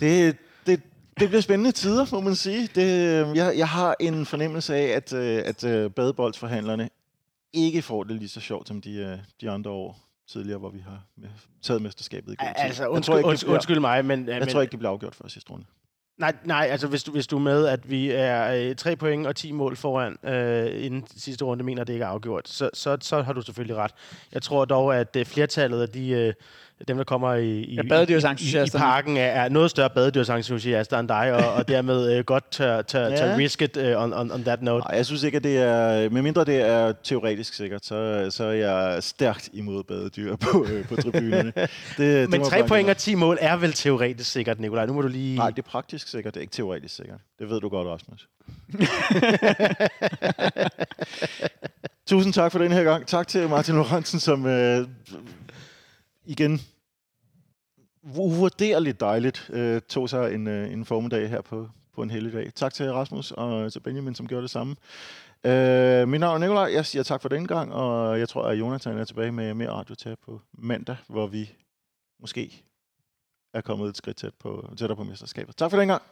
det, det, det bliver spændende tider, må man sige. Det, øh, jeg, jeg har en fornemmelse af, at, øh, at øh, badeboldsforhandlerne ikke får det lige så sjovt som de, de andre år tidligere, hvor vi har med, taget mesterskabet igen. Altså, undskyld, ikke, undskyld, undskyld mig, men... Jeg men, tror ikke, det bliver afgjort før sidste runde. Nej, nej, altså hvis du, hvis du er med, at vi er øh, 3 point og 10 mål foran øh, inden sidste runde, mener det ikke er afgjort, så, så, så har du selvfølgelig ret. Jeg tror dog, at øh, flertallet af de, øh, dem, der kommer i, i, Ja, i, i, parken, er, er noget større badedyrsentusiaster end dig, og, og dermed øh, godt tør, tør, tør Ja. risk it uh, on, on, on that note. Nej, jeg synes ikke, at det er... Medmindre det er teoretisk sikkert, så, så er jeg stærkt imod badedyr på, øh, på tribunerne. Det, det Men må 3 jeg bare point og 10 mål er vel teoretisk sikkert, Nikolaj. Nu må du lige... Nej, det er praktisk sikkert, det er ikke teoretisk sikkert. Det ved du godt, Rasmus. Tusind tak for den her gang. Tak til Martin Lorentzen, som øh, igen uvurderligt dejligt øh, tog sig en, øh, en formiddag her på, på en helligdag. Tak til Rasmus og til Benjamin, som gjorde det samme. Øh, mit navn er Nikolaj. Jeg siger tak for den gang, og jeg tror, at Jonathan er tilbage med mere radio til på mandag, hvor vi måske er kommet et skridt tæt på, tættere på mesterskabet. Tak for den gang.